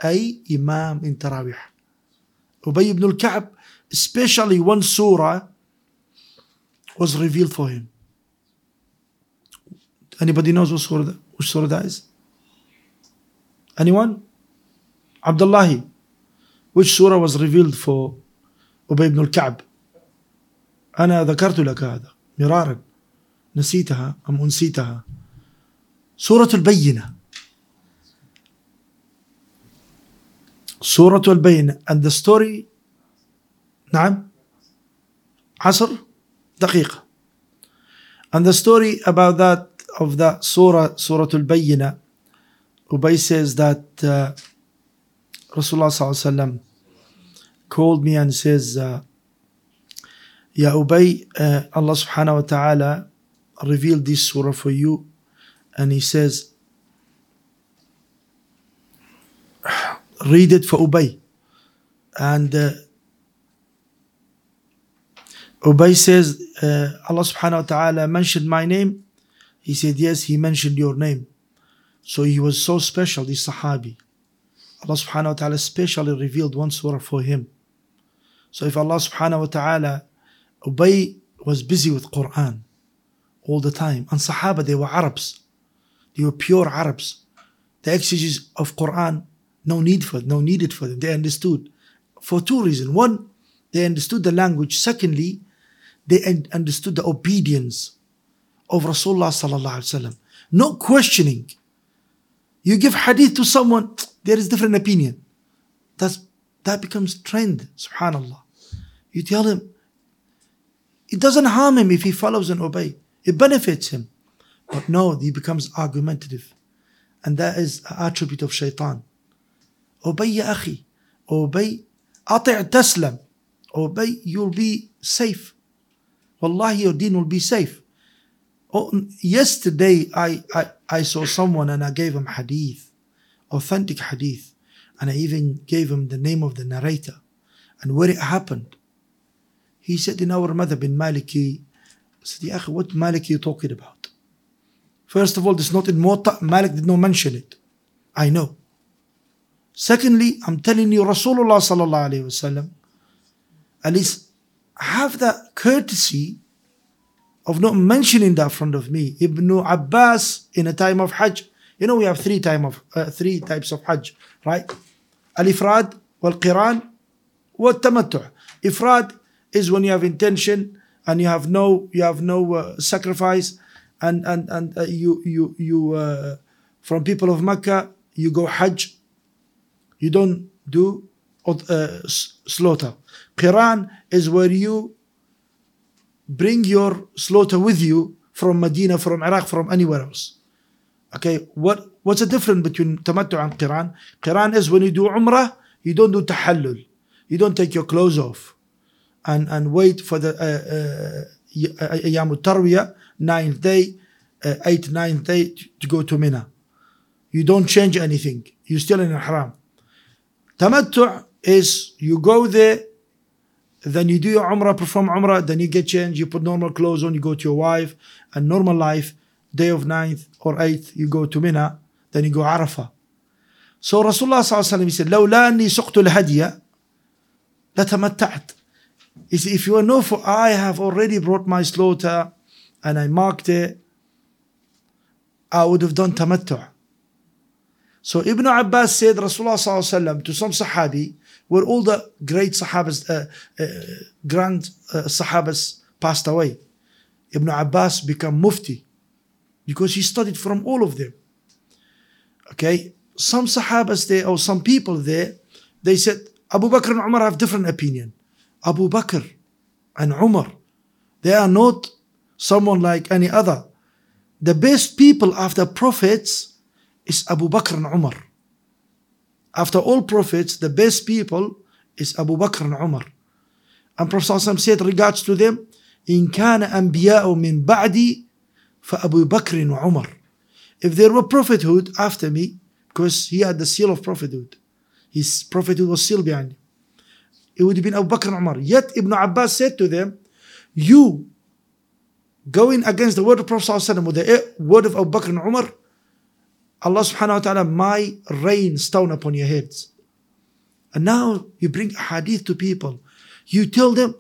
a imam in Tarawih Ubay ibn al-Ka'b especially one surah was revealed for him Anybody knows what surah, which surah that is? Anyone? Abdullahi. Which surah was revealed for أبي بن الكعب أنا ذكرت لك هذا مرارا نسيتها أم أنسيتها سورة البينة سورة البينة and the story نعم عصر دقيقة and the story about that of that surah Surah Al-Bayyinah Ubay says that uh, Rasulullah sallallahu called me and says uh, Ya Ubay uh, Allah subhanahu wa ta'ala revealed this surah for you and he says read it for Ubay and uh, Ubay says uh, Allah subhanahu wa ta'ala mentioned my name he said, Yes, he mentioned your name. So he was so special, this Sahabi. Allah subhanahu wa ta'ala specially revealed one surah for him. So if Allah subhanahu wa ta'ala, Ubay was busy with Quran all the time. And Sahaba, they were Arabs. They were pure Arabs. The exegesis of Quran, no need for no needed for them. They understood. For two reasons. One, they understood the language. Secondly, they understood the obedience of Rasulullah sallallahu alaihi wasallam. No questioning. You give hadith to someone, there is different opinion. That's that becomes trend. Subhanallah. You tell him, it doesn't harm him if he follows and obey. It benefits him. But no, he becomes argumentative. And that is an attribute of shaitan. Obey ya akhi. Obey. Ati' taslam. Obey, you'll be safe. Wallahi, your deen will be safe. Oh, yesterday, I, I, I saw someone and I gave him hadith, authentic hadith. And I even gave him the name of the narrator and where it happened. He said, in our madhab in Maliki, I said, Ya what Maliki are you talking about? First of all, this is not in Muwatta, Malik did not mention it. I know. Secondly, I'm telling you, Rasulullah sallallahu alayhi wasallam, at least have that courtesy of not mentioning that front of me. Ibn Abbas in a time of Hajj. You know we have three time of uh, three types of Hajj, right? Al-ifrad, wal-qiran, wal-tamattu'. Ifrad is when you have intention and you have no you have no uh, sacrifice and and and uh, you you you uh, from people of Mecca you go Hajj. You don't do uh, slaughter. Qiran is where you bring your slaughter with you from Medina, from Iraq, from anywhere else. Okay, what what's the difference between tamattu and qiran? Qiran is when you do umrah, you don't do tahallul. You don't take your clothes off and, and wait for the ayam uh, uh, tarwiyah, ninth day, uh, eighth, ninth day to go to Mina. You don't change anything. You're still in haram. Tamattu is you go there then you do your umrah, perform umrah, then you get changed, you put normal clothes on, you go to your wife, and normal life, day of ninth or eighth, you go to Mina, then you go Arafah. So Rasulullah sallallahu he said, لولا أني سقت الهدي لتمتعت. He said, if you know for I have already brought my slaughter and I marked it, I would have done tamattu'. So Ibn Abbas said Rasulullah to some Sahabi, where all the great Sahabas, uh, uh, grand uh, Sahabas passed away. Ibn Abbas became mufti because he studied from all of them. Okay, some Sahabas there or some people there, they said Abu Bakr and Umar have different opinion. Abu Bakr and Umar, they are not someone like any other. The best people after prophets is Abu Bakr and Umar. After all prophets, the best people is Abu Bakr and Umar. And Prophet said regards to them, إن كان أنبياء من بعدي فأبو بكر وعمر. If there were prophethood after me, because he had the seal of prophethood, his prophethood was sealed behind him. It would have been Abu Bakr and Umar. Yet Ibn Abbas said to them, You going against the word of Prophet ﷺ with the word of Abu Bakr and Umar, Allah subhanahu wa ta'ala might rain stone upon your heads. And now you bring hadith to people. You tell them,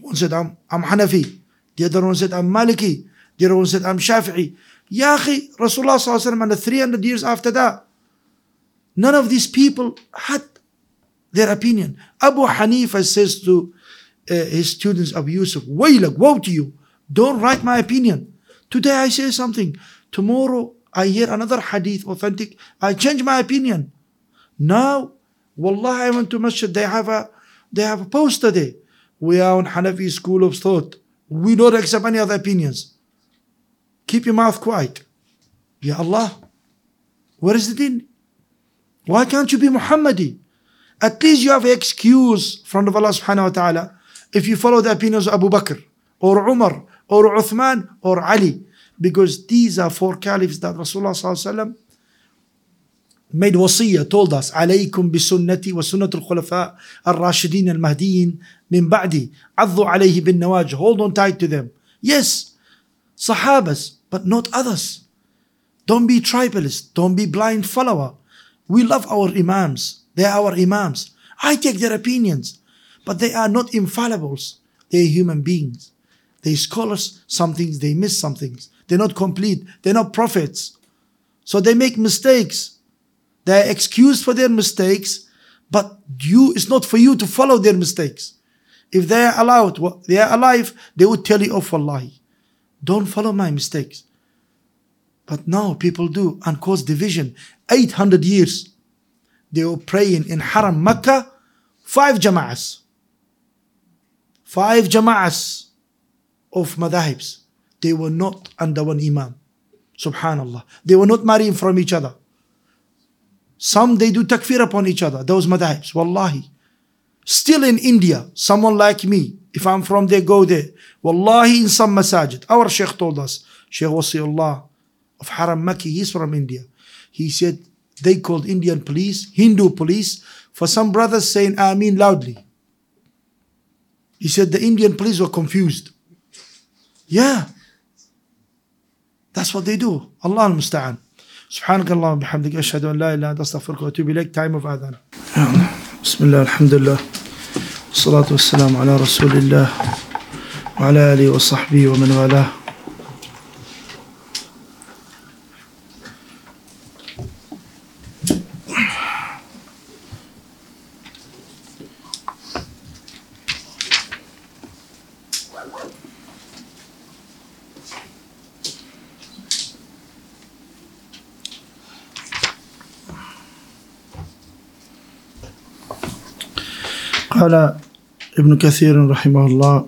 one said, I'm, I'm Hanafi. The other one said, I'm Maliki. The other one said, I'm Shafi'i. Ya akhi, Rasulullah sallallahu and the 300 years after that, none of these people had their opinion. Abu Hanifa says to uh, his students, Abu Yusuf, Waylak, woe to you. Don't write my opinion. Today I say something. Tomorrow I hear another hadith authentic. I change my opinion. Now, Wallah, I went to masjid. They have a they have a poster there. We are on Hanafi school of thought. We don't accept any other opinions. Keep your mouth quiet. Ya Allah, where is the din? Why can't you be Muhammadi? At least you have an excuse from the Allah subhanahu wa ta'ala if you follow the opinions of Abu Bakr or Umar or Uthman or Ali. Because these are four caliphs that Rasulullah made wasiyah, told us, عليكم بسنتي وسنة الخلفاء الراشدين المهديين من بعدي عضوا عليه بالنواجه hold on tight to them yes sahabas but not others don't be tribalist don't be blind follower we love our imams they are our imams I take their opinions but they are not infallibles they're human beings they're scholars some things they miss some things they're not complete they're not prophets so they make mistakes they're excused for their mistakes, but you it's not for you to follow their mistakes. If they are allowed, they are alive, they would tell you, oh wallahi, don't follow my mistakes. But now people do and cause division. 800 years they were praying in Haram Mecca, five jama'as. Five jama'as of madahibs. They were not under one imam. Subhanallah. They were not marrying from each other. Some they do takfir upon each other, those madhabs, wallahi. Still in India, someone like me, if I'm from there, go there. Wallahi, in some masajid. Our Sheikh told us, Sheikh Wassiullah of Haram Makki, he's from India. He said they called Indian police, Hindu police, for some brothers saying Ameen loudly. He said the Indian police were confused. Yeah. That's what they do. Allah al-Musta'an. سبحانك اللهم وبحمدك أشهد أن لا إله إلا أنت أستغفرك وأتوب إليك time of أذان بسم الله الحمد لله والصلاة والسلام على رسول الله وعلى آله وصحبه ومن والاه قال ابن كثير رحمه الله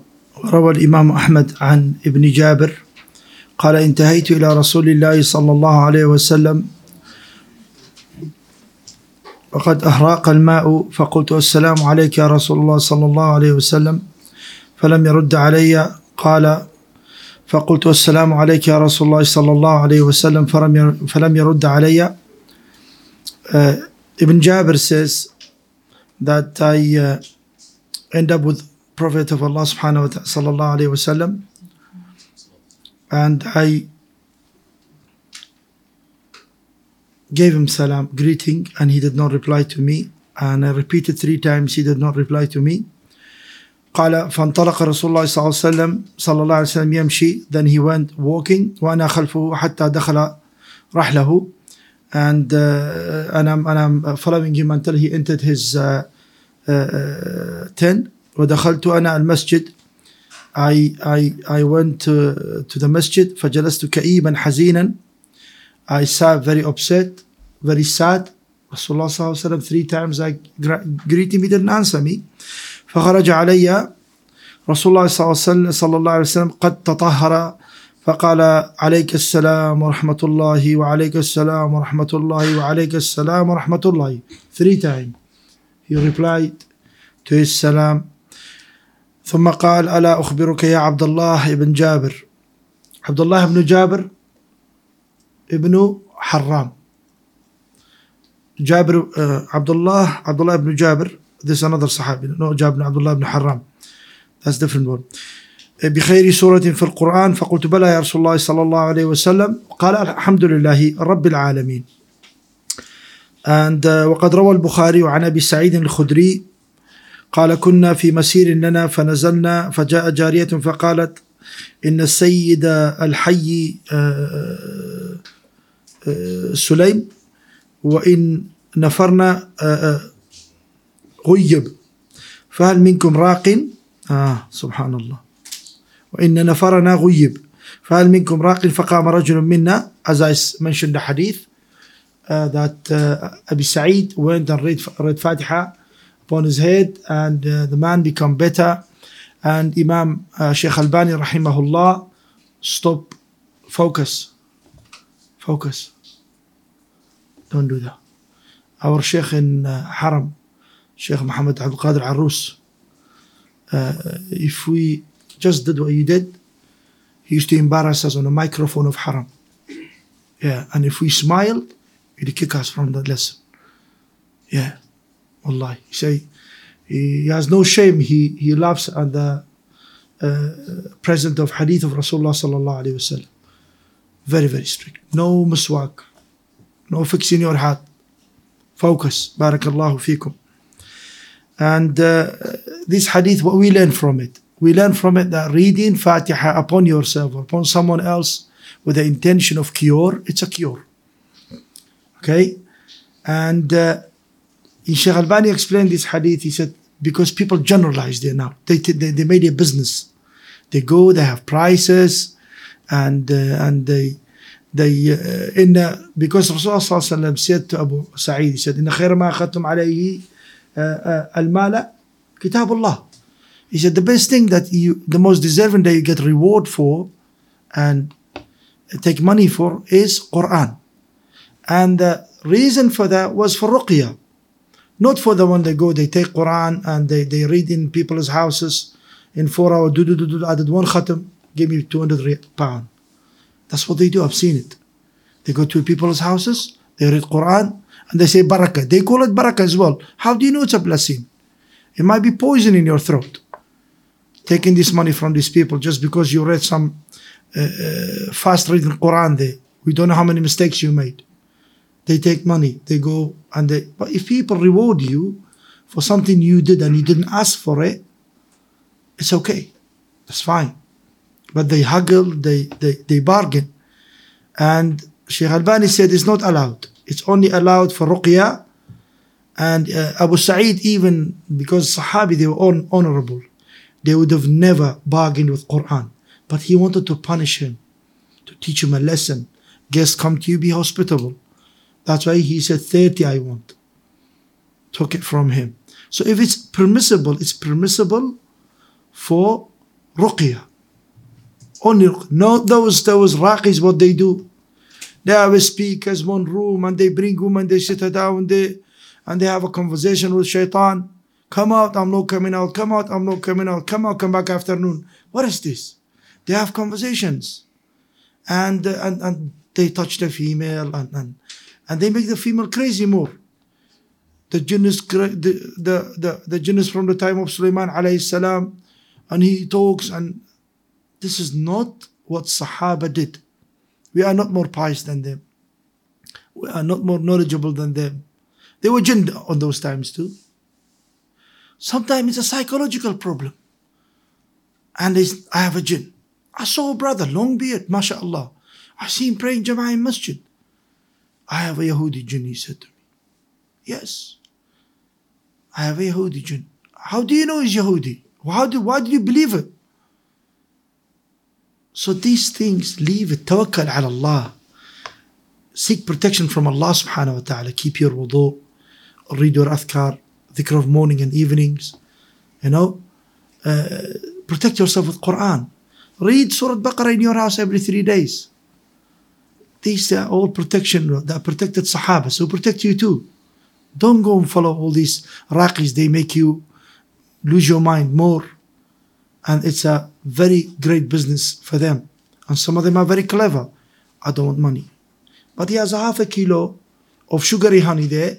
روى الإمام أحمد عن ابن جابر قال انتهيت إلى رسول الله صلى الله عليه وسلم وقد أهراق الماء فقلت السلام عليك يا رسول الله صلى الله عليه وسلم فلم يرد علي قال فقلت السلام عليك يا رسول الله صلى الله عليه وسلم فلم يرد علي. uh, Ibn Jabir says that I uh, end up with Prophet of Allah subhanahu wa ta'ala sallallahu alayhi wasallam and I gave him salam greeting and he did not reply to me and I repeated three times he did not reply to me قال فانطلق رسول الله صلى الله عليه وسلم صلى الله عليه وسلم يمشي then he went walking وأنا خلفه حتى دخل رحله and uh, and I'm and I'm following him until he entered his uh, 10 ودخلت أنا المسجد. I, I, I went to, to the masjid فجلست كئيبا حزينا. I sat very upset very sad. Rasulullah صلى الله عليه وسلم three times I greeted me didn't answer me. فخرج علي. رسول الله الله صلى الله عليه وسلم قد تطهر. فقال عليك السلام ورحمة الله وعليك السلام ورحمة الله وعليك السلام ورحمة الله. Three times. He replied to his salam ثم قال ألا أخبرك يا عبد الله بن جابر عبد الله بن جابر ابن حرام جابر عبد الله عبد الله بن جابر this is another صحابي no جابر عبد الله بن حرام that's different one بخير سورة في القرآن فقلت بلى يا رسول الله صلى الله عليه وسلم قال الحمد لله رب العالمين and uh, وقد روى البخاري عن أبي سعيد الخدري قال كنا في مسير لنا فنزلنا فجاء جارية فقالت إن السيد الحي سليم وإن نفرنا غيب فهل منكم راق? آه سبحان الله وإن نفرنا غيب فهل منكم راق? فقام رجل منا as I mentioned the hadith uh, that uh, Abi Sa'id went and read, read Fatiha upon his head and uh, the man become better. And Imam uh, Sheikh Albani rahimahullah stop focus focus. Don't do that. Our Sheikh in uh, Haram Sheikh Muhammad Abdul Qadir Arus uh, if we just did what you did he used to embarrass us on a microphone of Haram. Yeah and if we smiled he'd kick us from the lesson yeah Wallahi. He say he has no shame. He he laughs at the uh, present of hadith of Rasulullah sallallahu alaihi wasallam. Very very strict. No miswak. No fixing your hat. Focus. Barakallahu fikum. And uh, this hadith, what we learn from it, we learn from it that reading Fatiha upon yourself or upon someone else with the intention of cure, it's a cure. Okay? And uh, Sheikh Albani explained this hadith. He said, because people generalize there now. They, they, they made a business. They go, they have prices, and uh, and they they uh, in uh, because Rasulullah said to Abu Sa'id, he said, in the ma alayhi uh, uh, al-mala kitab Allah." He said, "The best thing that you, the most deserving that you get reward for, and take money for, is Quran." And the reason for that was for ruqyah not for the one they go, they take Quran and they, they read in people's houses in four hours, do, do, do, do, I did one khatam, give me 200 pound. That's what they do, I've seen it. They go to people's houses, they read Quran, and they say barakah. They call it barakah as well. How do you know it's a blessing? It might be poison in your throat. Taking this money from these people just because you read some uh, uh, fast reading Quran there. We don't know how many mistakes you made. They take money, they go and they. But if people reward you for something you did and you didn't ask for it, it's okay. That's fine. But they haggle, they, they, they bargain. And Sheikh Albani said it's not allowed. It's only allowed for ruqya. And uh, Abu Sa'id, even because Sahabi, they were on, honorable, they would have never bargained with Quran. But he wanted to punish him, to teach him a lesson. Guests come to you, be hospitable. That's why he said 30 I want. Took it from him. So if it's permissible, it's permissible for ruqya. Only no those those raqis what they do. They have speakers one room and they bring women, they sit her down there and they have a conversation with shaitan. Come out, I'm not coming out. Come out, I'm not coming out. Come out, come back afternoon. What is this? They have conversations. And and, and they touch the female and, and and they make the female crazy more. The jinn is the, the, the, the from the time of Sulaiman alayhi salam, and he talks, and this is not what Sahaba did. We are not more pious than them. We are not more knowledgeable than them. They were jinn on those times too. Sometimes it's a psychological problem. And I have a jinn. I saw a brother, long beard, mashallah. I see him praying Jama'ah in masjid. I have a Yahudi jinn, he said to me. Yes. I have a Yahudi jinn. How do you know he's Yahudi? How do, why do you believe it? So these things, leave it. Tawakkal ala Allah. Seek protection from Allah subhanahu wa ta'ala. Keep your wudu. Read your athkar. Dhikr of morning and evenings. You know, uh, protect yourself with Quran. Read Surah Baqarah in your house every three days. These are all protection that protected Sahaba, so protect you too. Don't go and follow all these raqis, they make you lose your mind more. And it's a very great business for them. And some of them are very clever. I don't want money. But he has a half a kilo of sugary honey there.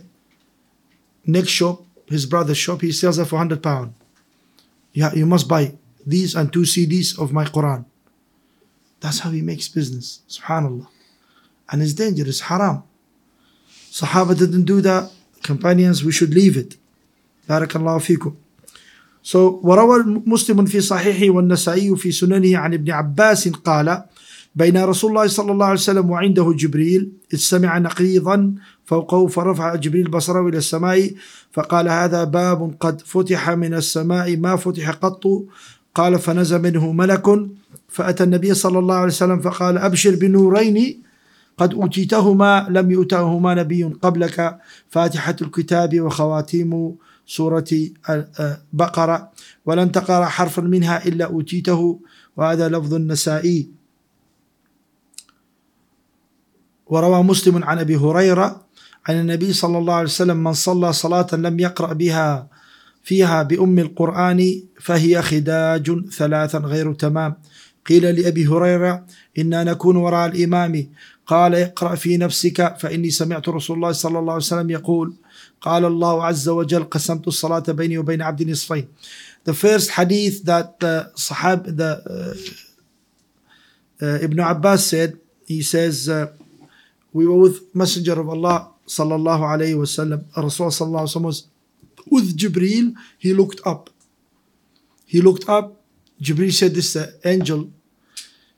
Next shop, his brother's shop, he sells it for 100 pound. Yeah, you must buy these and two CDs of my Quran. That's how he makes business. Subhanallah. And it's dangerous, haram. Sahaba didn't do that. Companions, we should leave it. Barakallahu fikum. So وروى مسلم في صحيحه والنسائي في سننه عن ابن عباس قال بين رسول الله صلى الله عليه وسلم وعنده جبريل إذ سمع نقيضا فوقه فرفع جبريل بصره إلى السماء فقال هذا باب قد فتح من السماء ما فتح قط قال فنزل منه ملك فأتى النبي صلى الله عليه وسلم فقال أبشر بنورين قد أوتيتهما لم يؤتهما نبي قبلك. فاتحة الكتاب وخواتيم سورة البقرة. ولن تقرأ حرفا منها إلا أوتيته. وهذا لفظ النسائي. وروى مسلم عن أبي هريرة عن النبي صلى الله عليه وسلم من صلى صلاة لم يقرأ بها فيها بأم القرآن فهي خداج ثلاثا غير تمام. قيل لأبي هريرة إنا نكون وراء الإمام قال اقرأ في نفسك فإني سمعت رسول الله صلى الله عليه وسلم يقول قال الله عز وجل قسمت الصلاة بيني وبين عبد نصفين The first hadith that the Sahab, the uh, uh, Ibn Abbas said, he says, uh, we were with Messenger of Allah sallallahu alayhi wasallam, Rasul sallallahu alayhi wa was with Jibreel, he looked up. He looked up, Jibreel said this uh, angel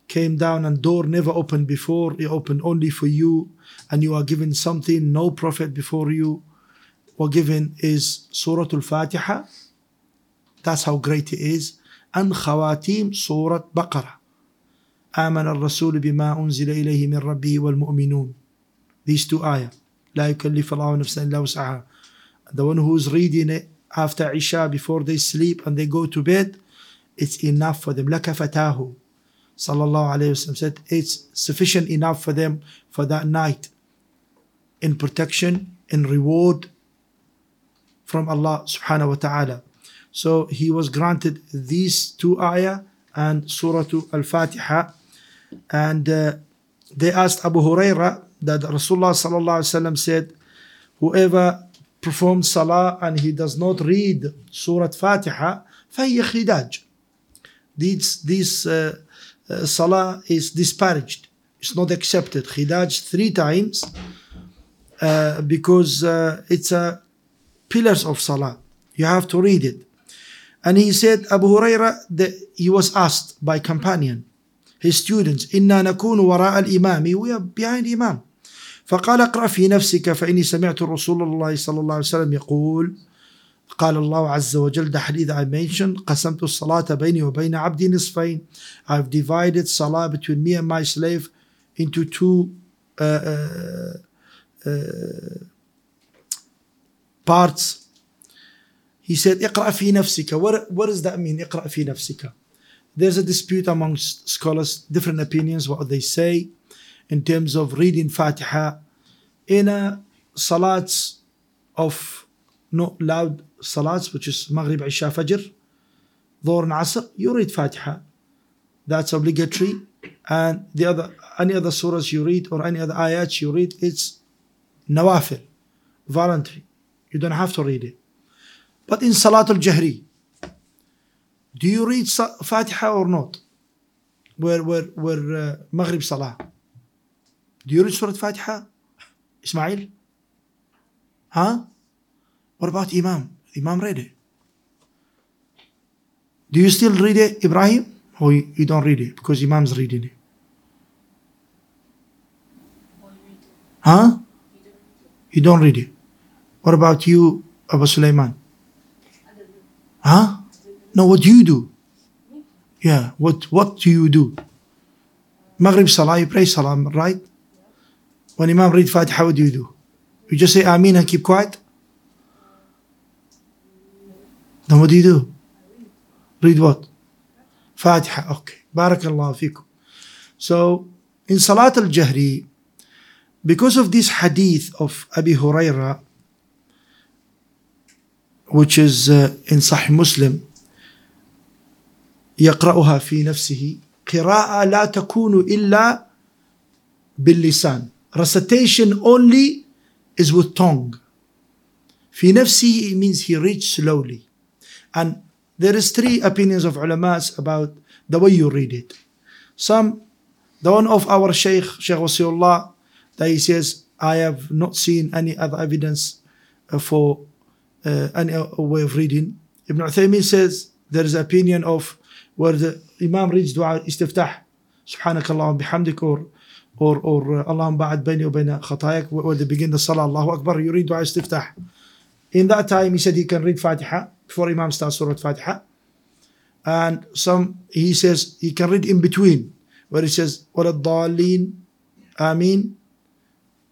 came down and door never opened before, it opened only for you, and you are given something no prophet before you were given is Surah Al-Fatiha. That's how great it is. And Khawatim Surah Baqarah. آمن الرسول بما أنزل إليه من ربه والمؤمنون. These two ayah. لا يكلف الله نفسا إلا وسعها. The one who's reading it after Isha before they sleep and they go to bed, it's enough for them. لكفتاه sallallahu alayhi wasallam said it's sufficient enough for them for that night in protection in reward from Allah subhanahu wa ta'ala so he was granted these two ayah and surah al-fatiha and uh, they asked Abu Huraira that Rasulullah sallallahu alaihi wasallam said whoever performs salah and he does not read surah fatiha فهي خداج these these uh, uh, salah is disparaged. It's not accepted. Khidaj three times uh, because uh, it's a pillars of salah. You have to read it. And he said, Abu Huraira, that he was asked by companion, his students, إنا نكون وراء الإمام, we are behind Imam. فقال اقرأ في نفسك فإني سمعت رسول الله صلى الله عليه وسلم يقول قال الله عز وجل the hadith I mentioned قسمت الصلاة بيني وبين عبدي نصفين I've divided salah between me and my slave into two uh, uh, uh, parts he said اقرأ في نفسك what, what does that mean اقرأ في نفسك there's a dispute amongst scholars different opinions what they say in terms of reading Fatiha in a salats of no loud salats, which is Maghrib, Isha, Fajr, Dhuhr and Asr, you read Fatiha. That's obligatory. And the other, any other surahs you read or any other ayats you read, it's nawafil, voluntary. You don't have to read it. But in Salatul Jahri, do you read Fatiha or not? Where, where, where uh, Maghrib Salah. Do you read Surah Fatiha? Ismail? Huh? What about Imam? Imam read it. Do you still read it, Ibrahim? Or you, don't read it because Imam's reading it? Huh? You don't read it. What about you, Abu Sulaiman? Huh? No, what do you do? Yeah, what what do you do? Maghrib Salah, you pray Salah, right? When Imam read Fatiha, what do you do? You just say Ameen and keep quiet? Then what do you do? Read what? Fatiha, okay. Barakallah fikum. So, in Salat al-Jahri, because of this hadith of Abi Huraira, which is uh, in Sahih Muslim, يقرأها في نفسه قراءة لا تكون إلا باللسان recitation only is with tongue في نفسه it means he reads slowly and there is three opinions of ulamas about the way you read it. Some, the one of our Shaykh, Shaykh Wassiullah, that he says, I have not seen any other evidence uh, for uh, any way of reading. Ibn Uthaymeen says, there is opinion of where the Imam reads dua istiftah, subhanakallah bihamdik, or or or Allahumma ba'ad bayni wa bayna khatayak, where they begin the salah, Allahu Akbar, you read dua istiftah. in that time he said he can read Fatiha before Imam starts Surah Fatiha and some he says he can read in between where he says ولا الضالين آمين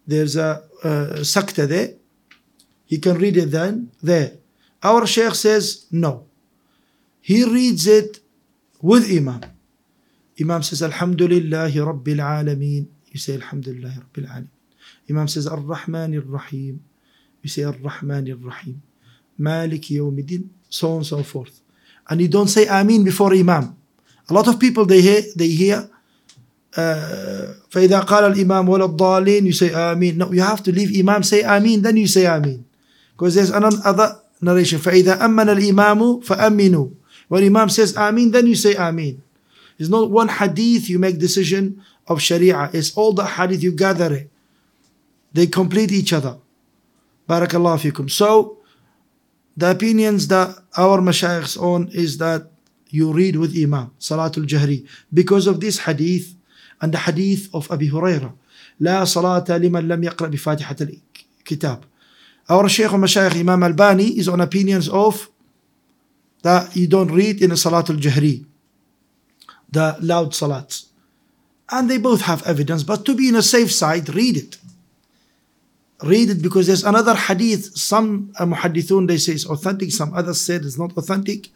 there's a, a sakta there he can read it then there our sheikh says no he reads it with Imam. Imam says, Alhamdulillah Rabbil Alameen. You say, Alhamdulillah Rabbil Alameen. Imam says, Ar-Rahman Ar-Rahim. You say, Ar-Rahman Ar-Rahim. Malik Yawmiddin. So on and so forth. And you don't say Ameen before Imam. A lot of people, they hear, they hear uh, فإذا قال الإمام ولا الضالين you say آمين no you have to leave Imam say آمين then you say آمين because there's another narration فإذا أمن الإمام فأمنوا when Imam says Ameen, then you say Ameen. It's not one hadith you make decision of Sharia. It's all the hadith you gather it. They complete each other. Barakallah fikum. So, the opinions that our mashayikhs own is that you read with Imam, Salatul Jahri, because of this hadith and the hadith of Abi Hurairah. لا صلاة لمن لم يقرأ بفاتحة الكتاب. Our Shaykh and Mashaykh Imam Albani is on opinions of that you don't read in a Salatul Jahri, the loud Salats. And they both have evidence, but to be in a safe side, read it. Read it because there's another hadith. Some uh, muhaddithun they say it's authentic, some others said it's not authentic.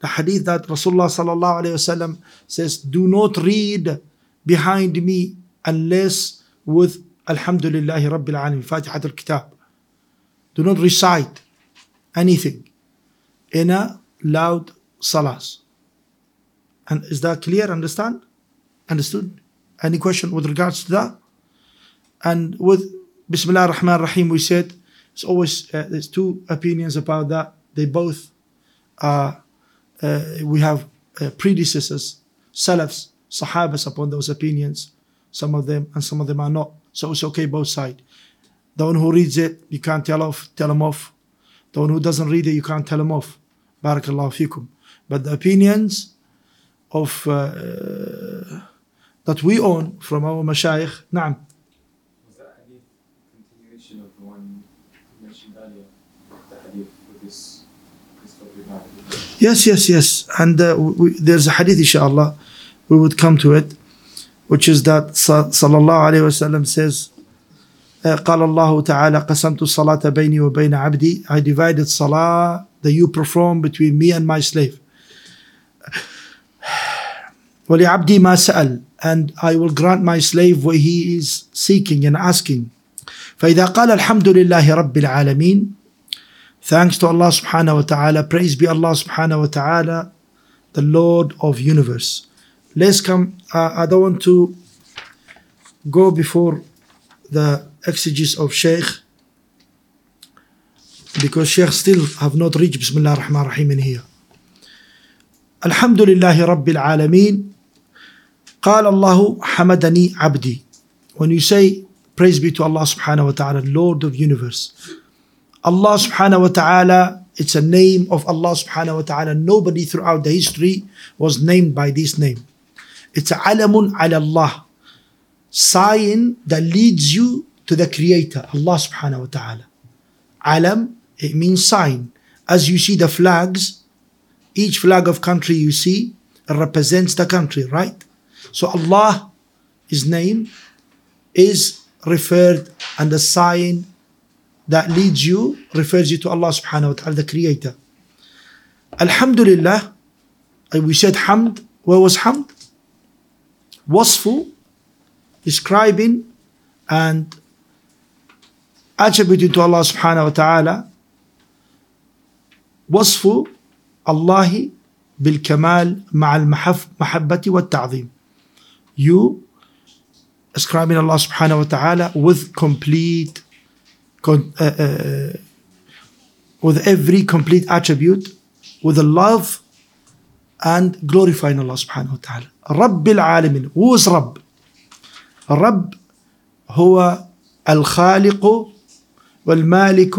The hadith that Rasulullah sallallahu alayhi wasallam says, "Do not read behind me unless with Alhamdulillahi Rabbil Alamin, Fatihat al-Kitab. Do not recite anything in a loud salas. And is that clear? Understand? Understood? Any question with regards to that? And with Bismillah ar-Rahman ar-Rahim, we said it's always uh, there's two opinions about that. They both are. Uh, we have uh, predecessors, salafs, sahabas upon those opinions. Some of them and some of them are not. So it's okay both sides. The one who reads it, you can't tell off, tell him off. The one who doesn't read it, you can't tell him off. Barakallahu fikum. But the opinions of uh, that we own from our mashayikh, na'am. Was that hadith continuation of the one you mentioned earlier? The hadith with this, this topic about Yes, yes, yes. And uh, we, there's a hadith, inshallah, we would come to it, which is that sa- sallallahu alayhi wasallam says, uh, قال الله تعالى قسمت الصلاة بيني وبين عبدي I divided salah that you perform between me and my slave ولعبدي ما سأل and I will grant my slave what he is seeking and asking فإذا قال الحمد لله رب العالمين Thanks to Allah subhanahu wa ta'ala. Praise be Allah subhanahu wa ta'ala, the Lord of universe. Let's come. Uh, I don't want to go before the exegesis of Sheikh because Sheikh still have not reached Bismillah ar-Rahman ar-Rahim in here. Alhamdulillahi Rabbil Alameen. قال الله حمدني عبدي. When you say praise be to Allah subhanahu wa ta'ala, Lord of universe. Allah subhanahu wa ta'ala, it's a name of Allah subhanahu wa ta'ala. Nobody throughout the history was named by this name. It's a alamun ala Allah. Sign that leads you to the creator, Allah subhanahu wa ta'ala. Alam, it means sign. As you see the flags, each flag of country you see, represents the country, right? So Allah his name, is referred and the sign that leads you refers you to Allah subhanahu wa ta'ala, the creator. Alhamdulillah, uh, we said hamd. Where was hamd? Wasfu, describing and attributing to Allah subhanahu wa ta'ala. Wasfu Allahi bil kamal ma'al mahabbati wa ta'zim. You ascribing Allah subhanahu wa ta'ala with complete con, uh, uh, with every complete attribute, with the love and glorifying Allah subhanahu wa ta'ala. رب العالمين. Who is رب? الرب هو الخالق والمالك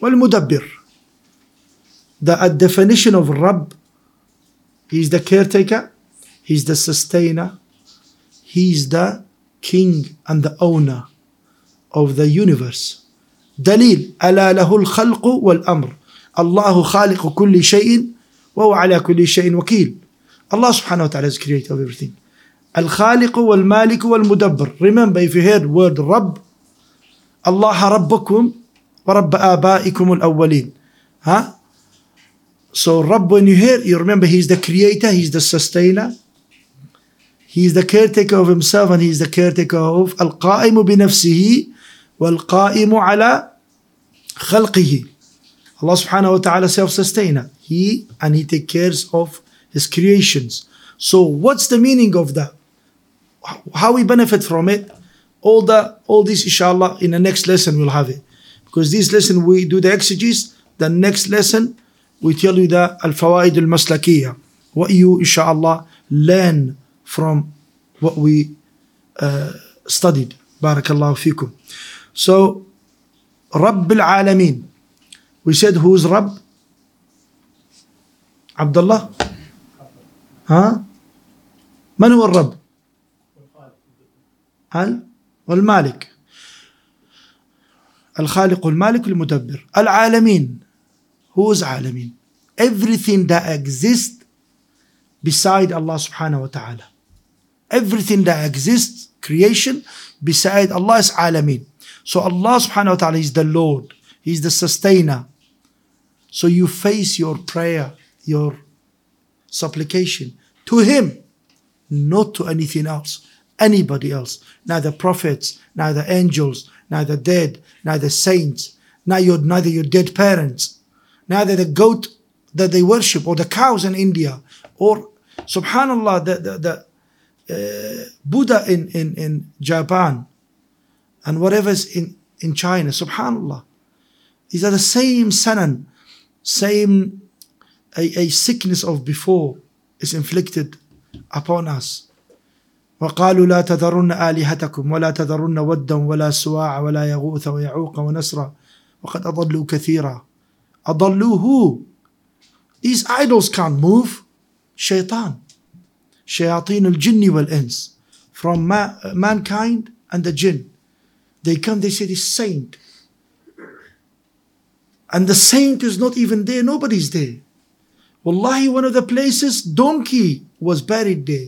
والمدبر. The definition of Rabb, He's the caretaker, He's the sustainer, He's the king and the owner of the universe. دليل ألا له الخلق والأمر الله خالق كل شيء وهو على كل شيء وكيل subhanahu wa ta'ala is creator of everything الخالق والمالك والمدبر remember if you heard word رب الله ربكم ورب آبائكم الأولين ها so رب when you hear you remember he's the creator he's the sustainer He is the caretaker of himself and he is the caretaker of القائم بنفسه والقائم على خلقه. Allah subhanahu wa ta'ala self-sustainer. He and he take cares of his creations. So what's the meaning of that? How we benefit from it? All the all this inshallah in the next lesson we'll have it. Because this lesson we do the exegesis, the next lesson we tell you the al-fawaid al-maslakiyah. What you inshallah learn from what we uh, studied. Barakallahu fikum. So, Rabb al-Alameen. We said who's Rabb? Abdullah? ها؟ من هو الرب؟ هل؟ والمالك الخالق المالك المدبر العالمين who's عالمين everything that exists beside Allah subhanahu wa ta'ala everything that exists, creation, beside Allah is alameen. so Allah subhanahu wa ta'ala is the Lord, He's the sustainer. So you face your prayer, your supplication to Him, not to anything else, anybody else. Neither prophets, neither angels, neither dead, neither saints, neither your, neither your dead parents, neither the goat that they worship or the cows in India or subhanallah the, the, the uh, Buddha in, in, in Japan and whatever's in, in China, subhanAllah. These are the same sanan, same a, a sickness of before is inflicted upon us. وقالوا لا تذرن آلهتكم ولا تذرن ودا ولا سواع ولا يغوث ويعوق ونسرا وقد أضلوا كثيرا أضلوا who? These idols can't move. Shaitan. شياطين الجن والإنس from ma- mankind and the jinn. They come, they say this saint. And the saint is not even there, nobody's there. Wallahi, one of the places, donkey was buried there.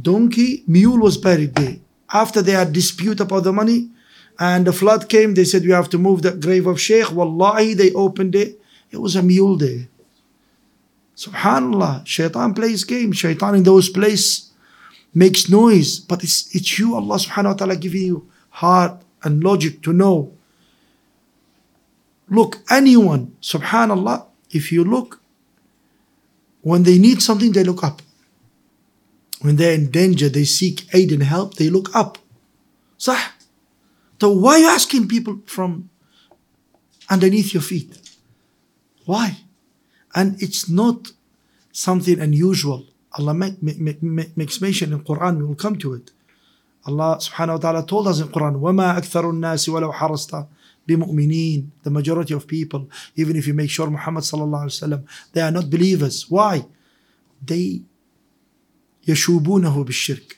Donkey, mule was buried there. After they had dispute about the money and the flood came, they said, We have to move the grave of Sheikh. Wallahi, they opened it. It was a mule there. Subhanallah, shaitan plays games. Shaitan in those places makes noise, but it's, it's you, Allah subhanahu wa ta'ala giving you heart and logic to know. Look, anyone, subhanallah, if you look, when they need something, they look up. When they're in danger, they seek aid and help, they look up. Sah. So why are you asking people from underneath your feet? Why? And it's not something unusual. Allah make, make, make, makes mention in Quran, we will come to it. Allah subhanahu wa ta'ala told us in Quran, وَمَا أَكْثَرُ النَّاسِ وَلَوْ حَرَصْتَ بِمُؤْمِنِينَ The majority of people, even if you make sure Muhammad sallallahu alayhi wa sallam, they are not believers. Why? They يشوبونه بالشرك.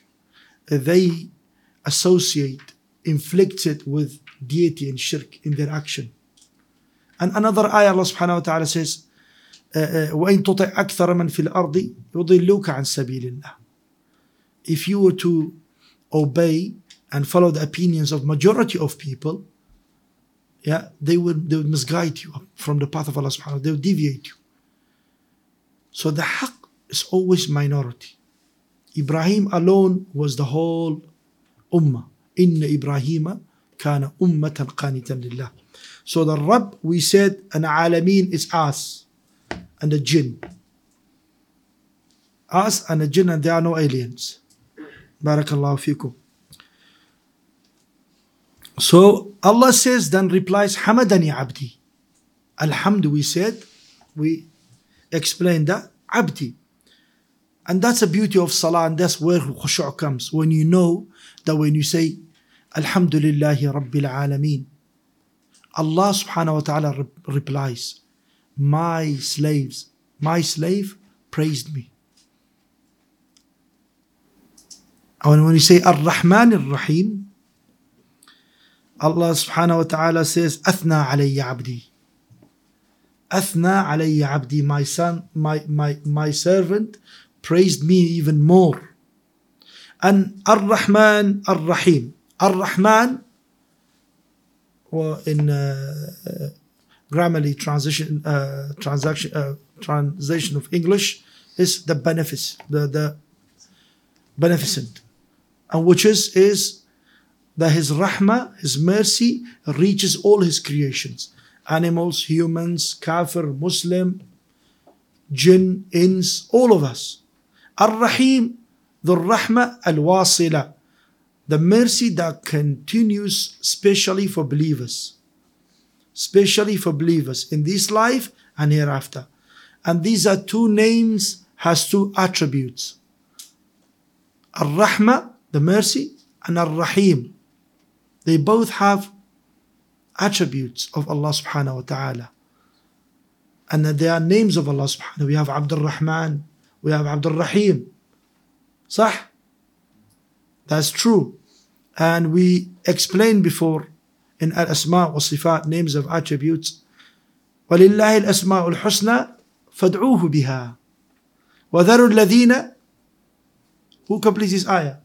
They associate, inflict it with deity and shirk in their action. And another ayah Allah subhanahu wa ta'ala says, وإن تطع أكثر من في الأرض يضلوك عن سبيل الله. if you were to obey and follow the opinions of majority of people, yeah, they would they would misguide you from the path of Allah subhanahu wa ta'ala. They would deviate you. So the haqq is always minority. Ibrahim alone was the whole ummah. Inna Ibrahim kana ummatan qanitan lillah. So the Rabb, we said, an alameen is us and the jinn. Us and the jinn and there are no aliens. Barakallahu fikum. So Allah says, then replies, Hamadani abdi. Alhamd, we said, we explained that, abdi. And that's the beauty of salah, and that's where khushu' comes. When you know that when you say, Alhamdulillahi Rabbil Alameen, Allah subhanahu wa ta'ala re- replies, My slaves, my slave praised me. And when you say Ar-Rahman Ar-Rahim, Allah subhanahu wa ta'ala says, Athna alayya abdi. Athna alayya abdi, my son, my, my, my servant praised me even more. And Ar-Rahman Ar-Rahim. Ar-Rahman, well, in uh, grammarly transition, uh, transaction, uh, translation of English, is the benefice, the, the beneficent. And which is, is that his rahmah, his mercy, reaches all his creations animals, humans, kafir, Muslim, jinn, ins, all of us. Ar Rahim, the rahmah al wasila, the mercy that continues specially for believers, specially for believers in this life and hereafter. And these are two names, has two attributes. Ar-Rahma, the mercy, and Ar Rahim, they both have attributes of Allah subhanahu wa ta'ala. And they are names of Allah subhanahu. We have Abdul Rahman, we have Abdul Rahim. Sah? That's true. And we explained before Asma wa Sifat, names of attributes. ولله الأسماء الحسنى فادعوه بها وذروا الذين Who completes this ayah?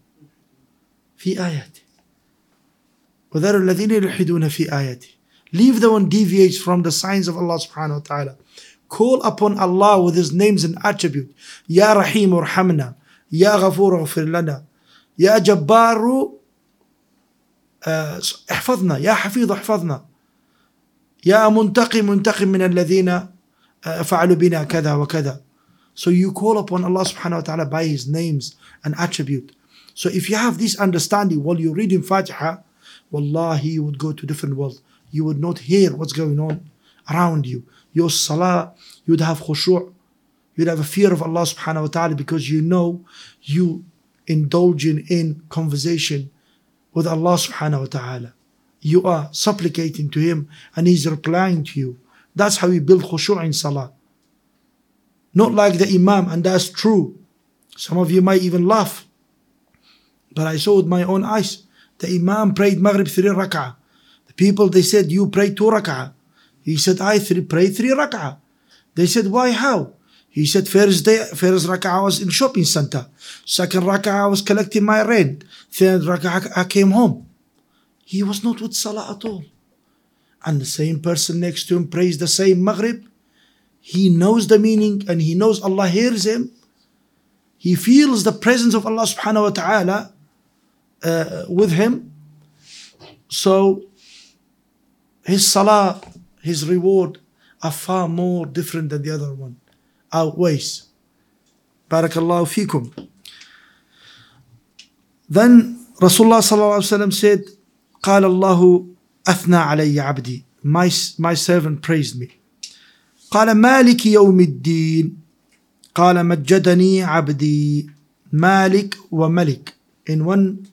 في آياته وذروا الذين يلحدون في آياته Leave the one deviates from the signs of Allah subhanahu wa ta'ala. Call upon Allah with His names and attribute. Ya Rahim urhamna. Ya Ghafur اغفر لنا. يا جبار آه، احفظنا يا حفيظ احفظنا يا منتقم منتقم من الذين آه، فعلوا بنا كذا وكذا So you call upon Allah subhanahu wa ta'ala by His names and attribute. So if you have this understanding while you're reading Fatiha, Wallahi, you would go to different world. You would not hear what's going on around you. Your salah, you would have khushu', you'd have a fear of Allah subhanahu wa ta'ala because you know you indulging in conversation with Allah subhanahu wa ta'ala. You are supplicating to Him and He's replying to you. That's how you build khushu' in salah. Not like the Imam, and that's true. Some of you might even laugh. But I saw with my own eyes. The Imam prayed Maghrib three rak'ah. The people they said, You pray two rak'ah. He said, I three, pray three rak'ah. They said, Why how? He said, First day, first rak'ah I was in shopping center. Second rak'ah I was collecting my rent. Third rak'ah I came home. He was not with salah at all. And the same person next to him prays the same Maghrib. He knows the meaning and he knows Allah hears him. He feels the presence of Allah subhanahu wa ta'ala uh, with him. So his salah, his reward are far more different than the other one, outweighs. Barakallahu fikum. Then Rasulullah sallallahu alaihi wasallam said, قال الله أثنى علي عبدي. My, my servant praised me. قال مالك يوم الدين قال مجدني عبدي مالك وملك in one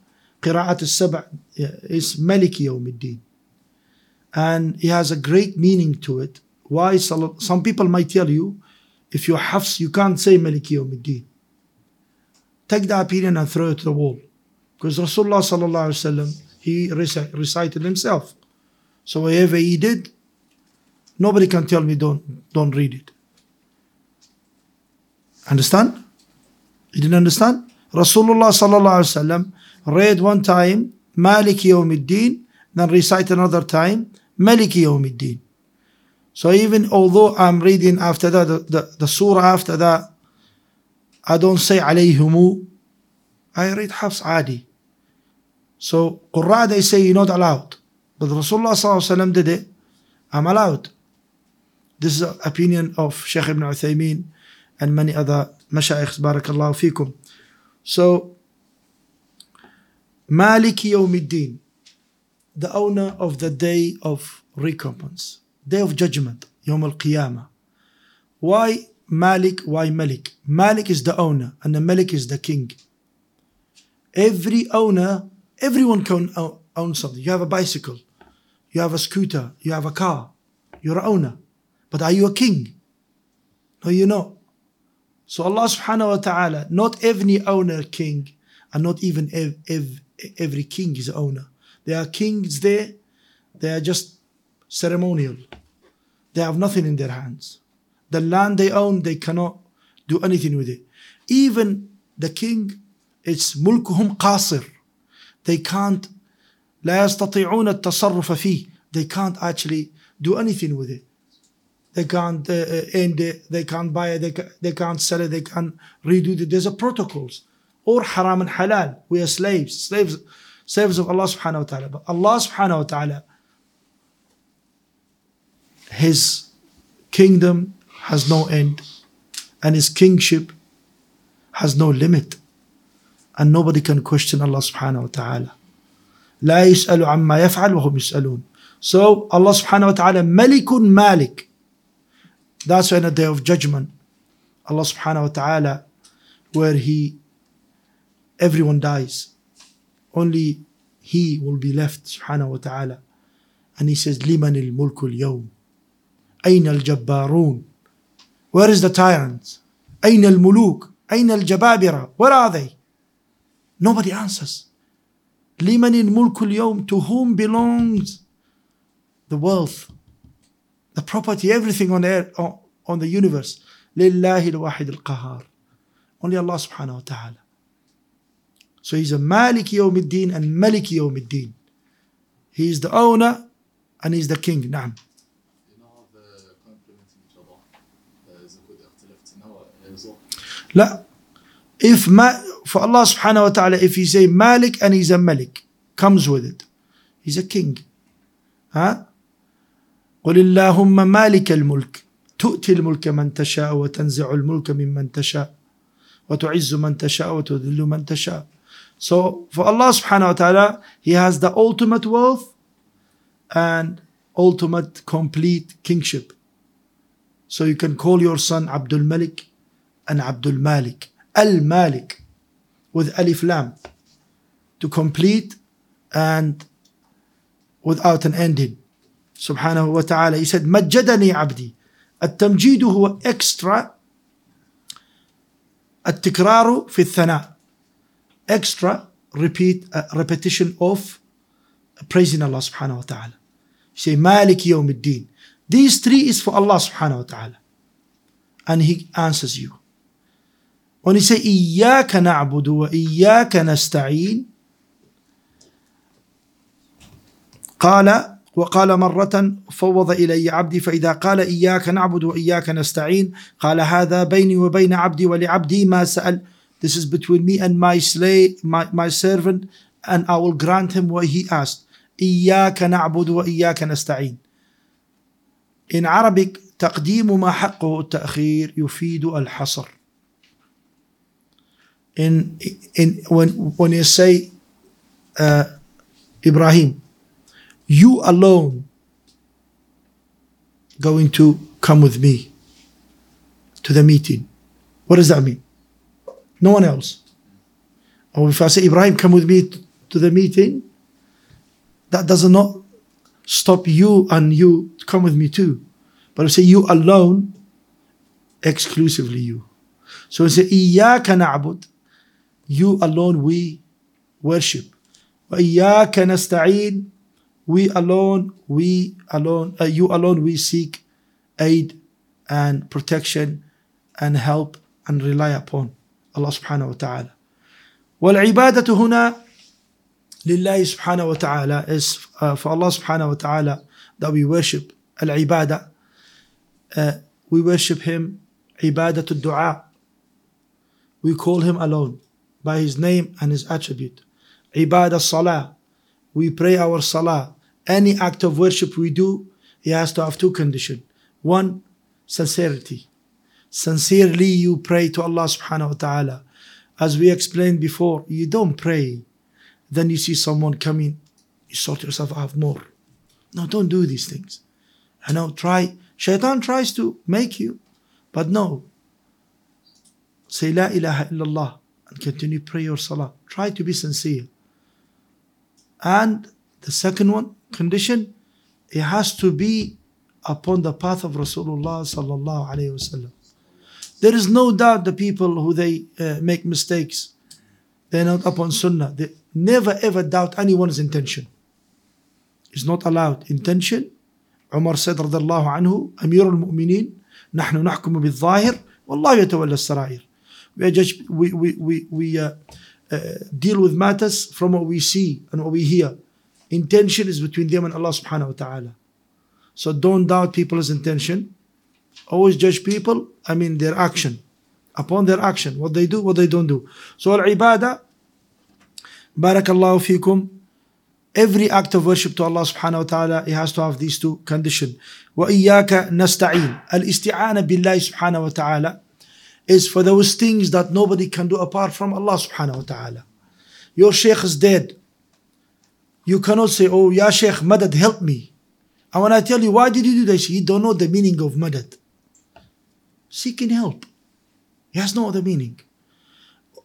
قراءة السبع is ملك يوم الدين and it has a great meaning to it why some people might tell you if you're Hafs, you can't say Maliki Yawmiddin. Take that opinion and throw it to the wall. Because Rasulullah sallallahu alayhi wasallam, he rec- recited himself. So whatever he did, nobody can tell me don't, don't read it. Understand? You didn't understand? Rasulullah sallallahu alayhi wasallam read one time Maliki Yawmiddin, then recite another time Maliki Yawmiddin. So even although I'm reading after that the, the, the surah after that, I don't say alayhimu. I read Hafs Adi. So Qurra they say you're not allowed. But Rasulullah wasallam did it. I'm allowed. This is the opinion of Sheikh Ibn Uthaymeen and many other mashayikh barakallahu fikum. So Maliki Yawmiddin, the owner of the day of recompense, day of judgment, Yawm al-Qiyamah. Why Malik? Why Malik? Malik is the owner and the Malik is the king. Every owner, everyone can own something. You have a bicycle, you have a scooter, you have a car, you're an owner. But are you a king? No, you're not. So Allah subhanahu wa ta'ala, not every owner king, and not even ev- ev- every king is owner. There are kings there, they are just ceremonial. They have nothing in their hands. The land they own, they cannot do anything with it. Even the king, it's mulkuhum qasir. They can't لا يستطيعون التصرف فيه. They can't actually do anything with it. They can't uh, end it. They can't buy it. They, ca- they can't sell it. They can't redo it. There's a protocols. Or haram and halal. We are slaves. Slaves, slaves of Allah subhanahu wa ta'ala. But Allah subhanahu wa ta'ala, His kingdom has no end. And His kingship has no limit. And nobody can question Allah subhanahu wa ta'ala. لا يسأل عما يفعل وهم يسألون. So Allah subhanahu wa ta'ala Malikun Malik. That's why in the day of judgment, Allah subhanahu wa ta'ala, where He everyone dies. Only He will be left, subhanahu wa ta'ala. And He says, لمن الملك اليوم أين الجبارون Where is the tyrants? أين الملوك? أين الجبابرة? Where are they? Nobody answers. لمن الملك اليوم To whom belongs the wealth, the property, everything on air, on, the universe. لله الواحد القهار. Only Allah subhanahu wa ta'ala. So he's a Malik Yawm al-Din and Malik Yawm al-Din. He is the owner and he's the king. نعم. لا. If ma, for Allah subhanahu wa ta'ala, if he say Malik and he's a Malik, comes with it. He's a king. ها؟ قل اللهم مالك الملك تؤتي الملك من تشاء وتنزع الملك ممن تشاء وتعز من تشاء وتذل من تشاء. So for Allah subhanahu wa ta'ala, He has the ultimate wealth and ultimate complete kingship. So you can call your son Abdul Malik and Abdul Malik. Al Malik with Alif Lam to complete and without an ending. سبحانه وتعالى. He said, مجدني عبدي. التمجيد هو extra التكرار في الثناء. Extra repeat uh, repetition of praising Allah subhanahu wa ta'ala. You say مالك يوم الدين. These three is for Allah subhanahu wa ta'ala. And He answers you. Say إياك نعبد وإياك نستعين قال وقال مرة فوض إلي عبدي فإذا قال إياك نعبد وإياك نستعين قال هذا بيني وبين عبدي ولعبدي ما سأل This is between me and my slave, my, my servant, and I will grant him what he asked. إياك نعبد وإياك نستعين. In Arabic, تقديم ما حقه التأخير يفيد الحصر. in in when when you say uh, Ibrahim, you alone going to come with me to the meeting. What does that mean? No one else. Or if I say Ibrahim, come with me to the meeting, that does not stop you and you come with me too. But I say you alone, exclusively you. So I say, Iyaka na'bud you alone we worship. وإياك نستعين, we alone, we alone, uh, you alone we seek aid and protection and help and rely upon Allah subhanahu wa ta'ala. والعبادة هنا لله سبحانه وتعالى is uh, for Allah subhanahu wa ta'ala that we worship العبادة uh, we worship him عبادة الدعاء we call him alone by His name and His attribute. Ibadah Salah, we pray our Salah. Any act of worship we do, he has to have two conditions. One, sincerity. Sincerely you pray to Allah subhanahu wa ta'ala. As we explained before, you don't pray. Then you see someone coming, you sort yourself out more. No, don't do these things. I know, try. Shaitan tries to make you, but no. Say La ilaha illallah and continue pray your salah try to be sincere and the second one condition it has to be upon the path of Rasulullah sallallahu alaihi wasallam there is no doubt the people who they uh, make mistakes they're not upon sunnah they never ever doubt anyone's intention it's not allowed intention عمر said رضي الله عنه أمير المؤمنين نحن نحكم بالظاهر والله يتولى السرائر we, are just, we, we, we, we uh, uh, deal with matters from what we see and what we hear intention is between them and Allah subhanahu wa ta'ala so don't doubt people's intention always judge people I mean their action upon their action what they do what they don't do so al-ibadah barakallahu fikum every act of worship to Allah subhanahu wa ta'ala it has to have these two conditions وإياك نستعين الاستعانة بالله سبحانه وتعالى is for those things that nobody can do apart from Allah subhanahu wa ta'ala. Your sheikh is dead. You cannot say, oh, Ya Sheikh, Madad, help me. And when I tell you, why did you do this? He don't know the meaning of Madad. Seeking help. He has no other meaning.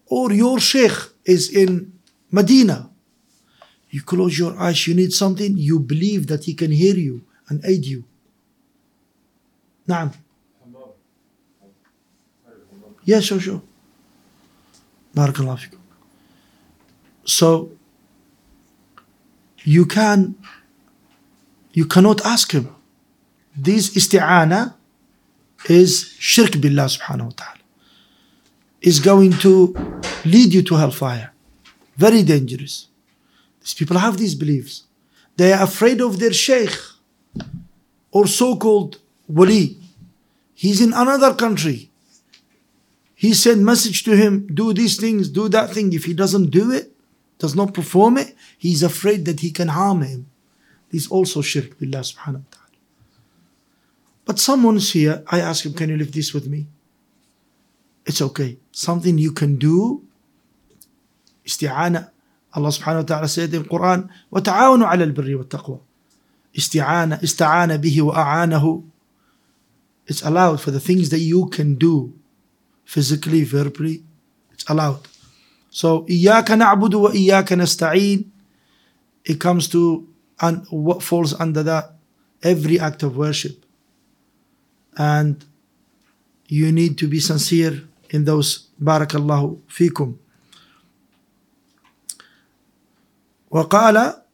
Or your Sheikh is in Medina. You close your eyes, you need something, you believe that he can hear you and aid you. Naam. Yes, sure, sure. Barakallahu. So you can you cannot ask him. This isti'ana is shirk billah subhanahu wa ta'ala. Is going to lead you to hellfire. Very dangerous. These people have these beliefs. They are afraid of their sheikh or so-called wali. He's in another country. He sent message to him, do these things, do that thing. If he doesn't do it, does not perform it, he's afraid that he can harm him. This is also shirk billah subhanahu wa ta'ala. But someone's here, I ask him, can you leave this with me? It's okay. Something you can do. Isti'ana. Allah subhanahu wa ta'ala said in Quran, وَتَعَاوَنُوا عَلَى الْبِرِّ وَالتَّقْوَى Isti'ana, ista'ana bihi wa a'anahu. It's allowed for the things that you can do physically, verbally. It's allowed. So, إِيَّاكَ نَعْبُدُ وَإِيَّاكَ نَسْتَعِينَ It comes to and what falls under that. Every act of worship. And you need to be sincere in those. بارك الله فيكم. وقال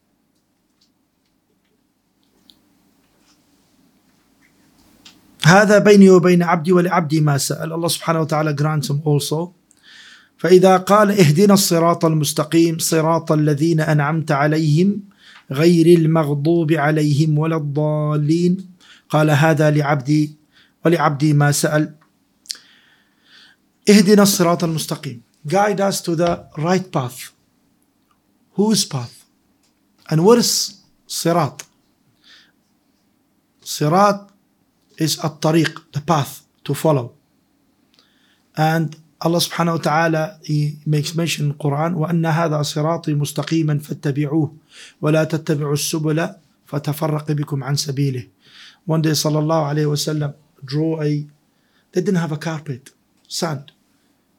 هذا بيني وبين عبدي ولعبدي ما سأل. الله سبحانه وتعالى grants him also. فإذا قال اهدنا الصراط المستقيم صراط الذين أنعمت عليهم غير المغضوب عليهم ولا الضالين. قال هذا لعبدي ولعبدي ما سأل. اهدنا الصراط المستقيم. Guide us to the right path. Whose path? And what is صراط صراط is الطريق the path to follow and Allah subhanahu wa ta'ala he makes mention in the Quran وأن هذا صراطي مستقيما فاتبعوه ولا تتبعوا السبل فتفرق بكم عن سبيله one day صلى الله عليه وسلم draw a they didn't have a carpet sand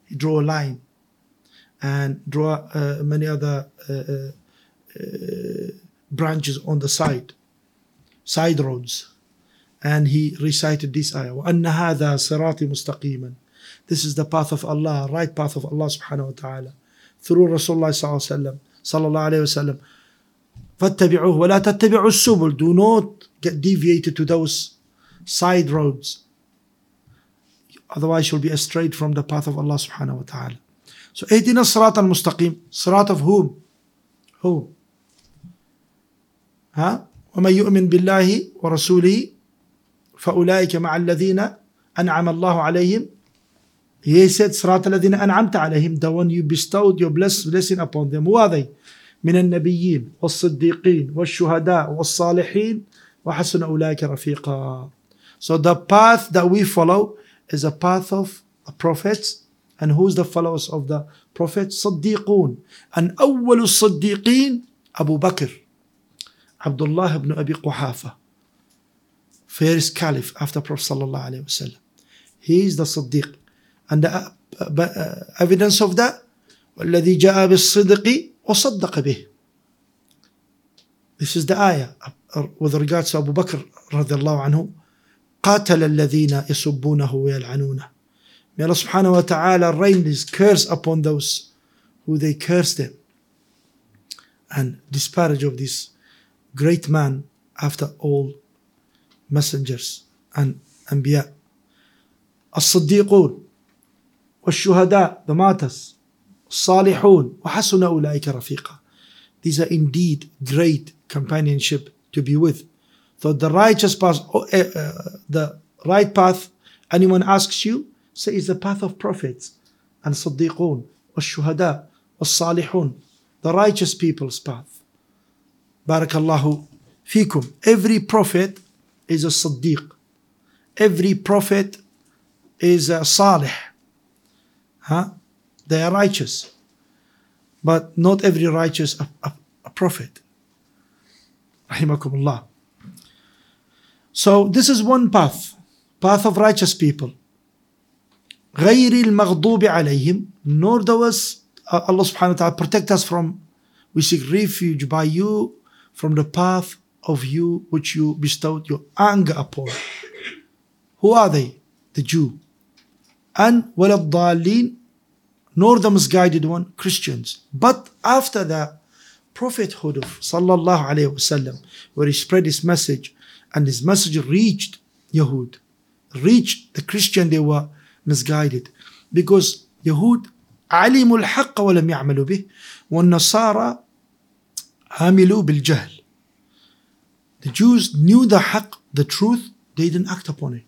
he drew a line and draw uh, many other uh, uh, uh, branches on the side side roads and he recited this ayah وأن هذا صراطي مستقيما this is the path of Allah right path of Allah subhanahu wa ta'ala through Rasulullah صلى الله عليه وسلم صلى الله عليه وسلم فاتبعوه ولا تتبعوا السبل do not get deviated to those side roads otherwise you'll be astray from the path of Allah subhanahu wa ta'ala So اهدنا الصراط المستقيم صراط of whom? Who? ها ومن يؤمن بالله ورسوله فأولئك مع الذين أنعم الله عليهم. He said صراط الذين أنعمت عليهم. The one you bestowed your bless, blessing upon them. Who are they? من النبيين والصديقين والشهداء والصالحين. وحسن أولئك رفيقا. So the path that we follow is a path of prophets. And who's the followers of the prophets? صديقون and أول الصديقين أبو بكر عبد الله بن أبي قحافة first caliph after Prophet صلى الله عليه وسلم he is the صديق and the uh, uh, evidence of that والذي جاء بالصدق وصدق به This is the ayah with regards to Abu Bakr رضي الله عنه قاتل الذين يسبونه ويلعنونه May Allah subhanahu wa ta'ala rain his curse upon those who they curse them and disparage of this great man after all messengers and anbiya. الصديقون والشهداء the martyrs الصالحون وحسن أولئك رفيقا These are indeed great companionship to be with. So the righteous path, uh, uh, the right path, anyone asks you, say is the path of prophets and صديقون والشهداء والصالحون the righteous people's path. بارك الله فيكم. Every prophet is a صديق. Every prophet is a salih. Huh? They are righteous. But not every righteous a, a, a prophet. Rahimakumullah. So this is one path, path of righteous people. غير المغضوب عليهم nor those uh, Allah subhanahu wa ta'ala protect us from we seek refuge by you from the path of you which you bestowed your anger upon. Who are they? The Jew. And ولا الضالين nor the misguided one, Christians. But after the prophethood of Sallallahu Alaihi Wasallam, where he spread his message, and his message reached Yahud, reached the Christian, they were misguided. Because Yahud علموا الحق ولم يعملوا به والنصارى عملوا بالجهل. The Jews knew the haq, the truth, they didn't act upon it.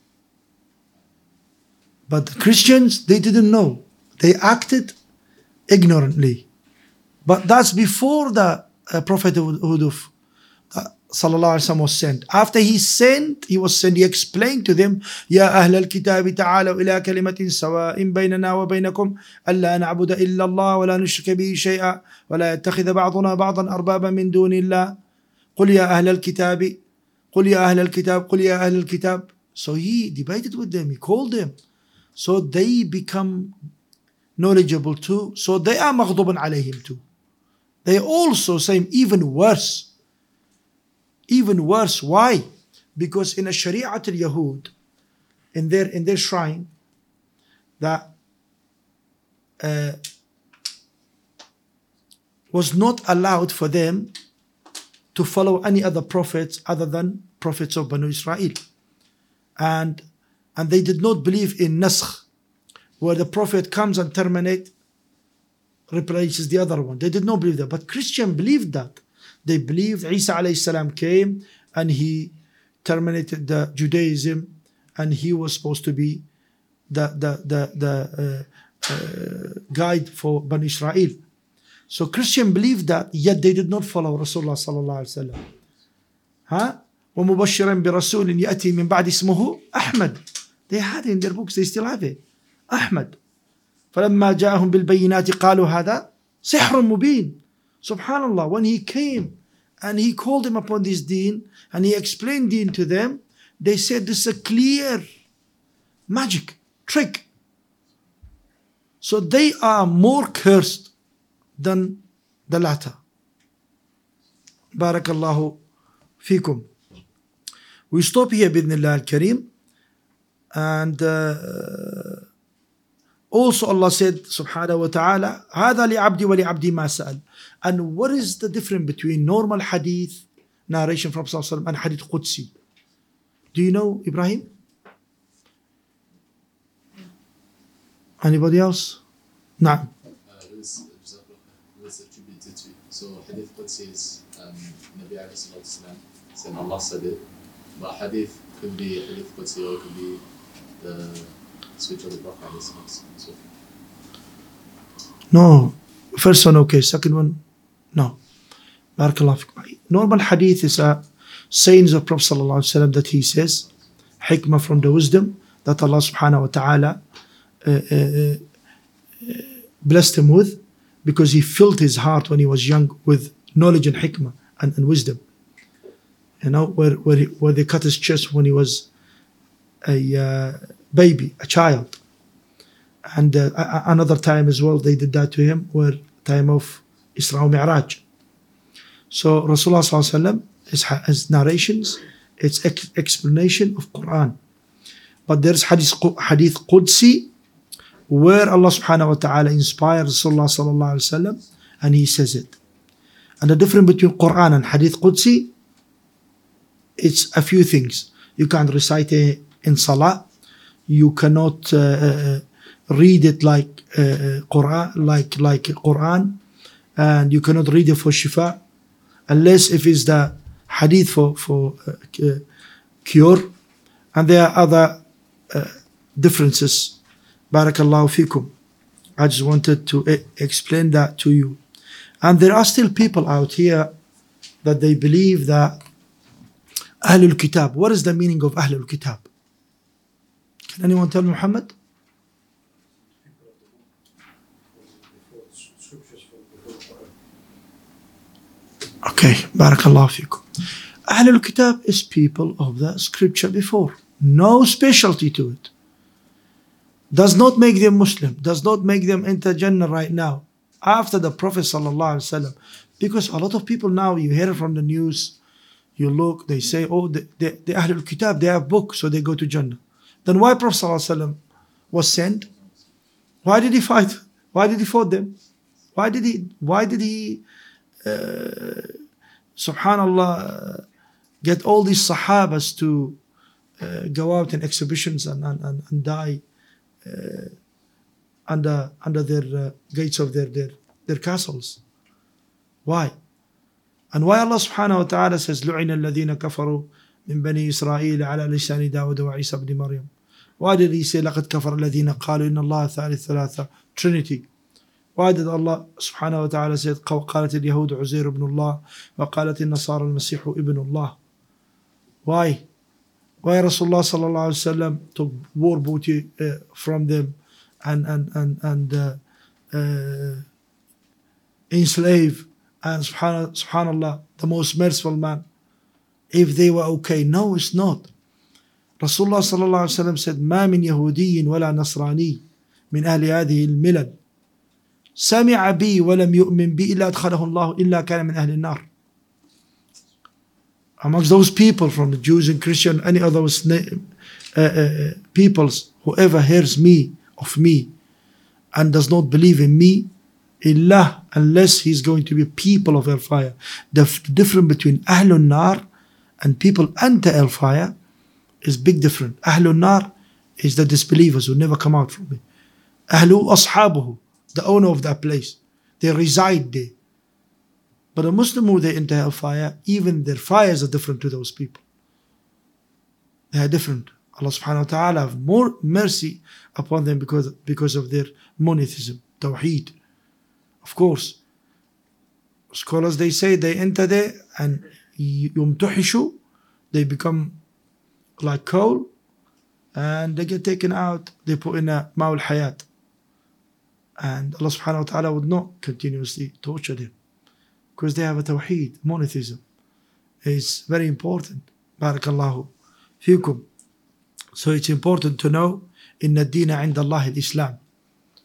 But the Christians, they didn't know. They acted ignorantly. But that's before the uh, prophethood of uh, Sallallahu Alaihi Wasallam was sent. After he sent, he was sent, he explained to them, يا أهل الكتاب تعالوا إلى كلمة سواء بيننا وبينكم ألا نعبد إلا الله ولا نشرك به شيئا ولا يتخذ بعضنا بعضا أربابا من دون الله قل يا أهل الكتاب قل يا أهل الكتاب قل يا أهل الكتاب So he debated with them, he called them. So they become knowledgeable too. So they are مغضوب عليهم too. They also say even worse. Even worse. Why? Because in a Shari'at al-Yahud, in their in their shrine, that uh, was not allowed for them to follow any other prophets other than prophets of Banu Israel. And and they did not believe in nasakh, where the prophet comes and terminate replaces the other one. They did not believe that. But Christian believed that. They believed Isa alayhi salam came and he terminated the Judaism and he was supposed to be the the the, the uh, uh, guide for Bani Israel. So Christian believed that, yet they did not follow Rasulullah sallallahu alaihi wasallam. ها ومبشرا برسول يأتي من بعد اسمه أحمد. They had it in their books, they still have it. أحمد. فلما جاءهم بالبينات قالوا هذا سحر مبين. Subhanallah, when he came and he called them upon this deen and he explained deen to them, they said this is a clear magic, trick. So they are more cursed than the latter. الله فيكم. We stop here بإذن الله الكريم. And uh, also Allah said subhanahu wa ta'ala هذا لعبدي ولعبدي ما سأل and what is the difference between normal hadith narration from Prophet and hadith Qudsi do you know Ibrahim anybody else نعم Uh, um, Nabi salatu saying Allah said it. But hadith could be hadith Qudsi or could be the speech of the Prophet. So, No, first one okay, second one, no. Barakallah. Normal hadith is a sayings of Prophet wasallam that he says, hikmah from the wisdom that Allah subhanahu wa ta'ala uh, uh, uh, blessed him with because he filled his heart when he was young with knowledge and hikmah and, and wisdom. You know, where, where, he, where they cut his chest when he was a uh, baby, a child. And uh, another time as well, they did that to him, where time of Isra Mi'raj. So Rasulullah his, his narrations, it's ex- explanation of Quran. But there's hadith, hadith Qudsi, where Allah subhanahu wa ta'ala inspires Rasulullah Sallallahu and he says it. And the difference between Quran and hadith Qudsi, it's a few things. You can't recite it in Salah. You cannot uh, uh, read it like uh, uh, Quran, like like Quran, and you cannot read it for shifa, unless if it's the hadith for for uh, cure, and there are other uh, differences. Barakallahu fikum. I just wanted to e- explain that to you. And there are still people out here that they believe that Ahlul Kitab. What is the meaning of Ahlul Kitab? Can anyone tell Muhammad? Okay, Barakallahu fikum. Ahlul Kitab is people of the scripture before. No specialty to it. Does not make them Muslim, does not make them enter Jannah right now. After the Prophet Sallallahu. Because a lot of people now, you hear from the news, you look, they say, oh, the, the, the Ahlul Kitab, they have books, so they go to Jannah. Then why Prophet Sallallahu was sent? Why did he fight? Why did he fight them? Why did he, why did he, uh, subhanallah, get all these Sahabas to uh, go out in exhibitions and, and, and, and die uh, under, under their uh, gates of their, their, their castles? Why? And why Allah subhanahu wa ta'ala says, لُعِنَ الَّذِينَ كَفَرُوا من بني إسرائيل على لسان داود وعيسى بن مريم Why did he say لقد كفر الذين قالوا إن الله ثالث ثلاثة Trinity Why did Allah subhanahu wa ta'ala say قالت اليهود عزير ابن الله وقالت النصارى المسيح ابن الله Why? Why Rasulullah sallallahu alaihi wasallam took war booty uh, from them and and and and uh, uh, enslave and subhanallah, subhanallah the most merciful man if they were okay no it's not Rasulullah sallallahu alaihi wasallam said ما من يهودي ولا نصراني من أهل هذه الملل سمع بي ولم يؤمن بي إلا أدخله الله إلا كان من أهل النار amongst those people from the Jews and Christian, any other uh, uh, peoples, whoever hears me of me and does not believe in me, illah, unless he's going to be people of hellfire. The difference between Ahlul Nar and people enter hellfire is big difference. Ahlul Nar is the disbelievers who never come out from it. Ahlu ashabuhu, the owner of that place. They reside there. But a Muslim who they enter hellfire, even their fires are different to those people. They are different. Allah subhanahu wa ta'ala have more mercy upon them because, because of their monotheism, tawheed. Of course, scholars they say they enter there and yumtuhishu, they become like coal and they get taken out, they put in a ma'ul hayat. And Allah subhanahu wa ta'ala would not continuously torture them because they have a tawheed, monotheism. It's very important. Barakallahu fikum. So it's important to know in the deen عند الله الإسلام.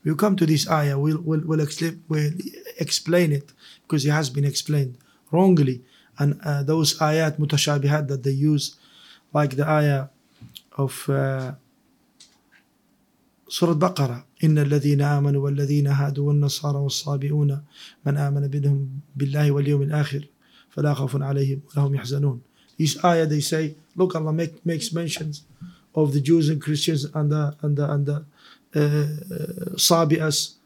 We'll come to this ayah, we'll, we'll, we'll, explain, we'll explain it because it has been explained wrongly. And uh, those ayat mutashabihat that they use, like the ayah of uh, Surah Baqarah, إن الذين آمنوا والذين هادوا والنصارى والصابئون من آمن بهم بالله واليوم الآخر فلا خوف عليهم ولا هم يحزنون. This ayah they say, look, Allah make, makes mentions of the Jews and Christians and the and the and the uh, Sabi'as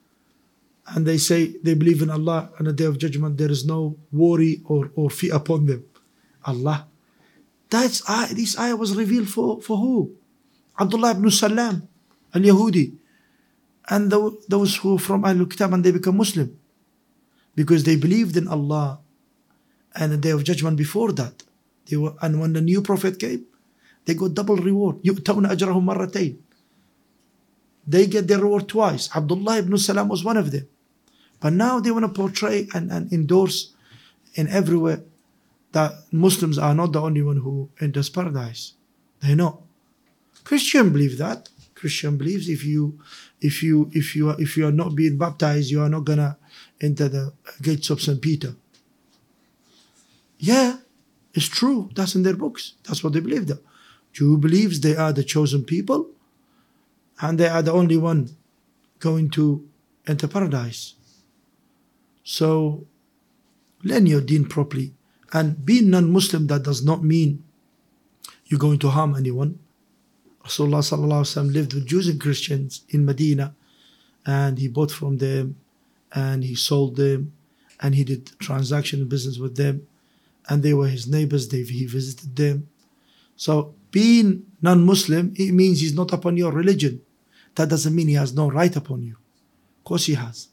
and they say they believe in Allah and the day of judgment, there is no worry or, or fear upon them. Allah. That's uh, this ayah was revealed for, for who? Abdullah ibn Salam, al Yahudi. And tho- those who from Al Kitab and they become Muslim. Because they believed in Allah and the day of judgment before that. They were, and when the new prophet came, they got double reward. يؤتون أجرهم مرتين. They get their reward twice. Abdullah ibn Salam was one of them. But now they want to portray and, and endorse in everywhere that Muslims are not the only one who enters paradise. They know. Christian believe that. Christian believes if you if you if you are if you are not being baptized, you are not gonna enter the gates of St. Peter. Yeah, it's true. That's in their books. That's what they believe. The Jew believes they are the chosen people and they are the only one going to enter paradise. So learn your deen properly. And being non-Muslim, that does not mean you're going to harm anyone. Rasulullah sallallahu lived with Jews and Christians in Medina, and he bought from them, and he sold them, and he did transaction business with them, and they were his neighbors. They he visited them. So being non-Muslim, it means he's not upon your religion. That doesn't mean he has no right upon you. Of course he has.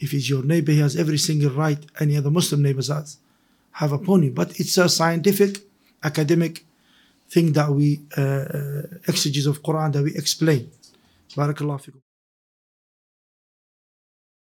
If he's your neighbor, he has every single right any other Muslim neighbors has have upon you. But it's a scientific, academic thing that we uh, uh, exegesis of Quran that we explain. Barakallah.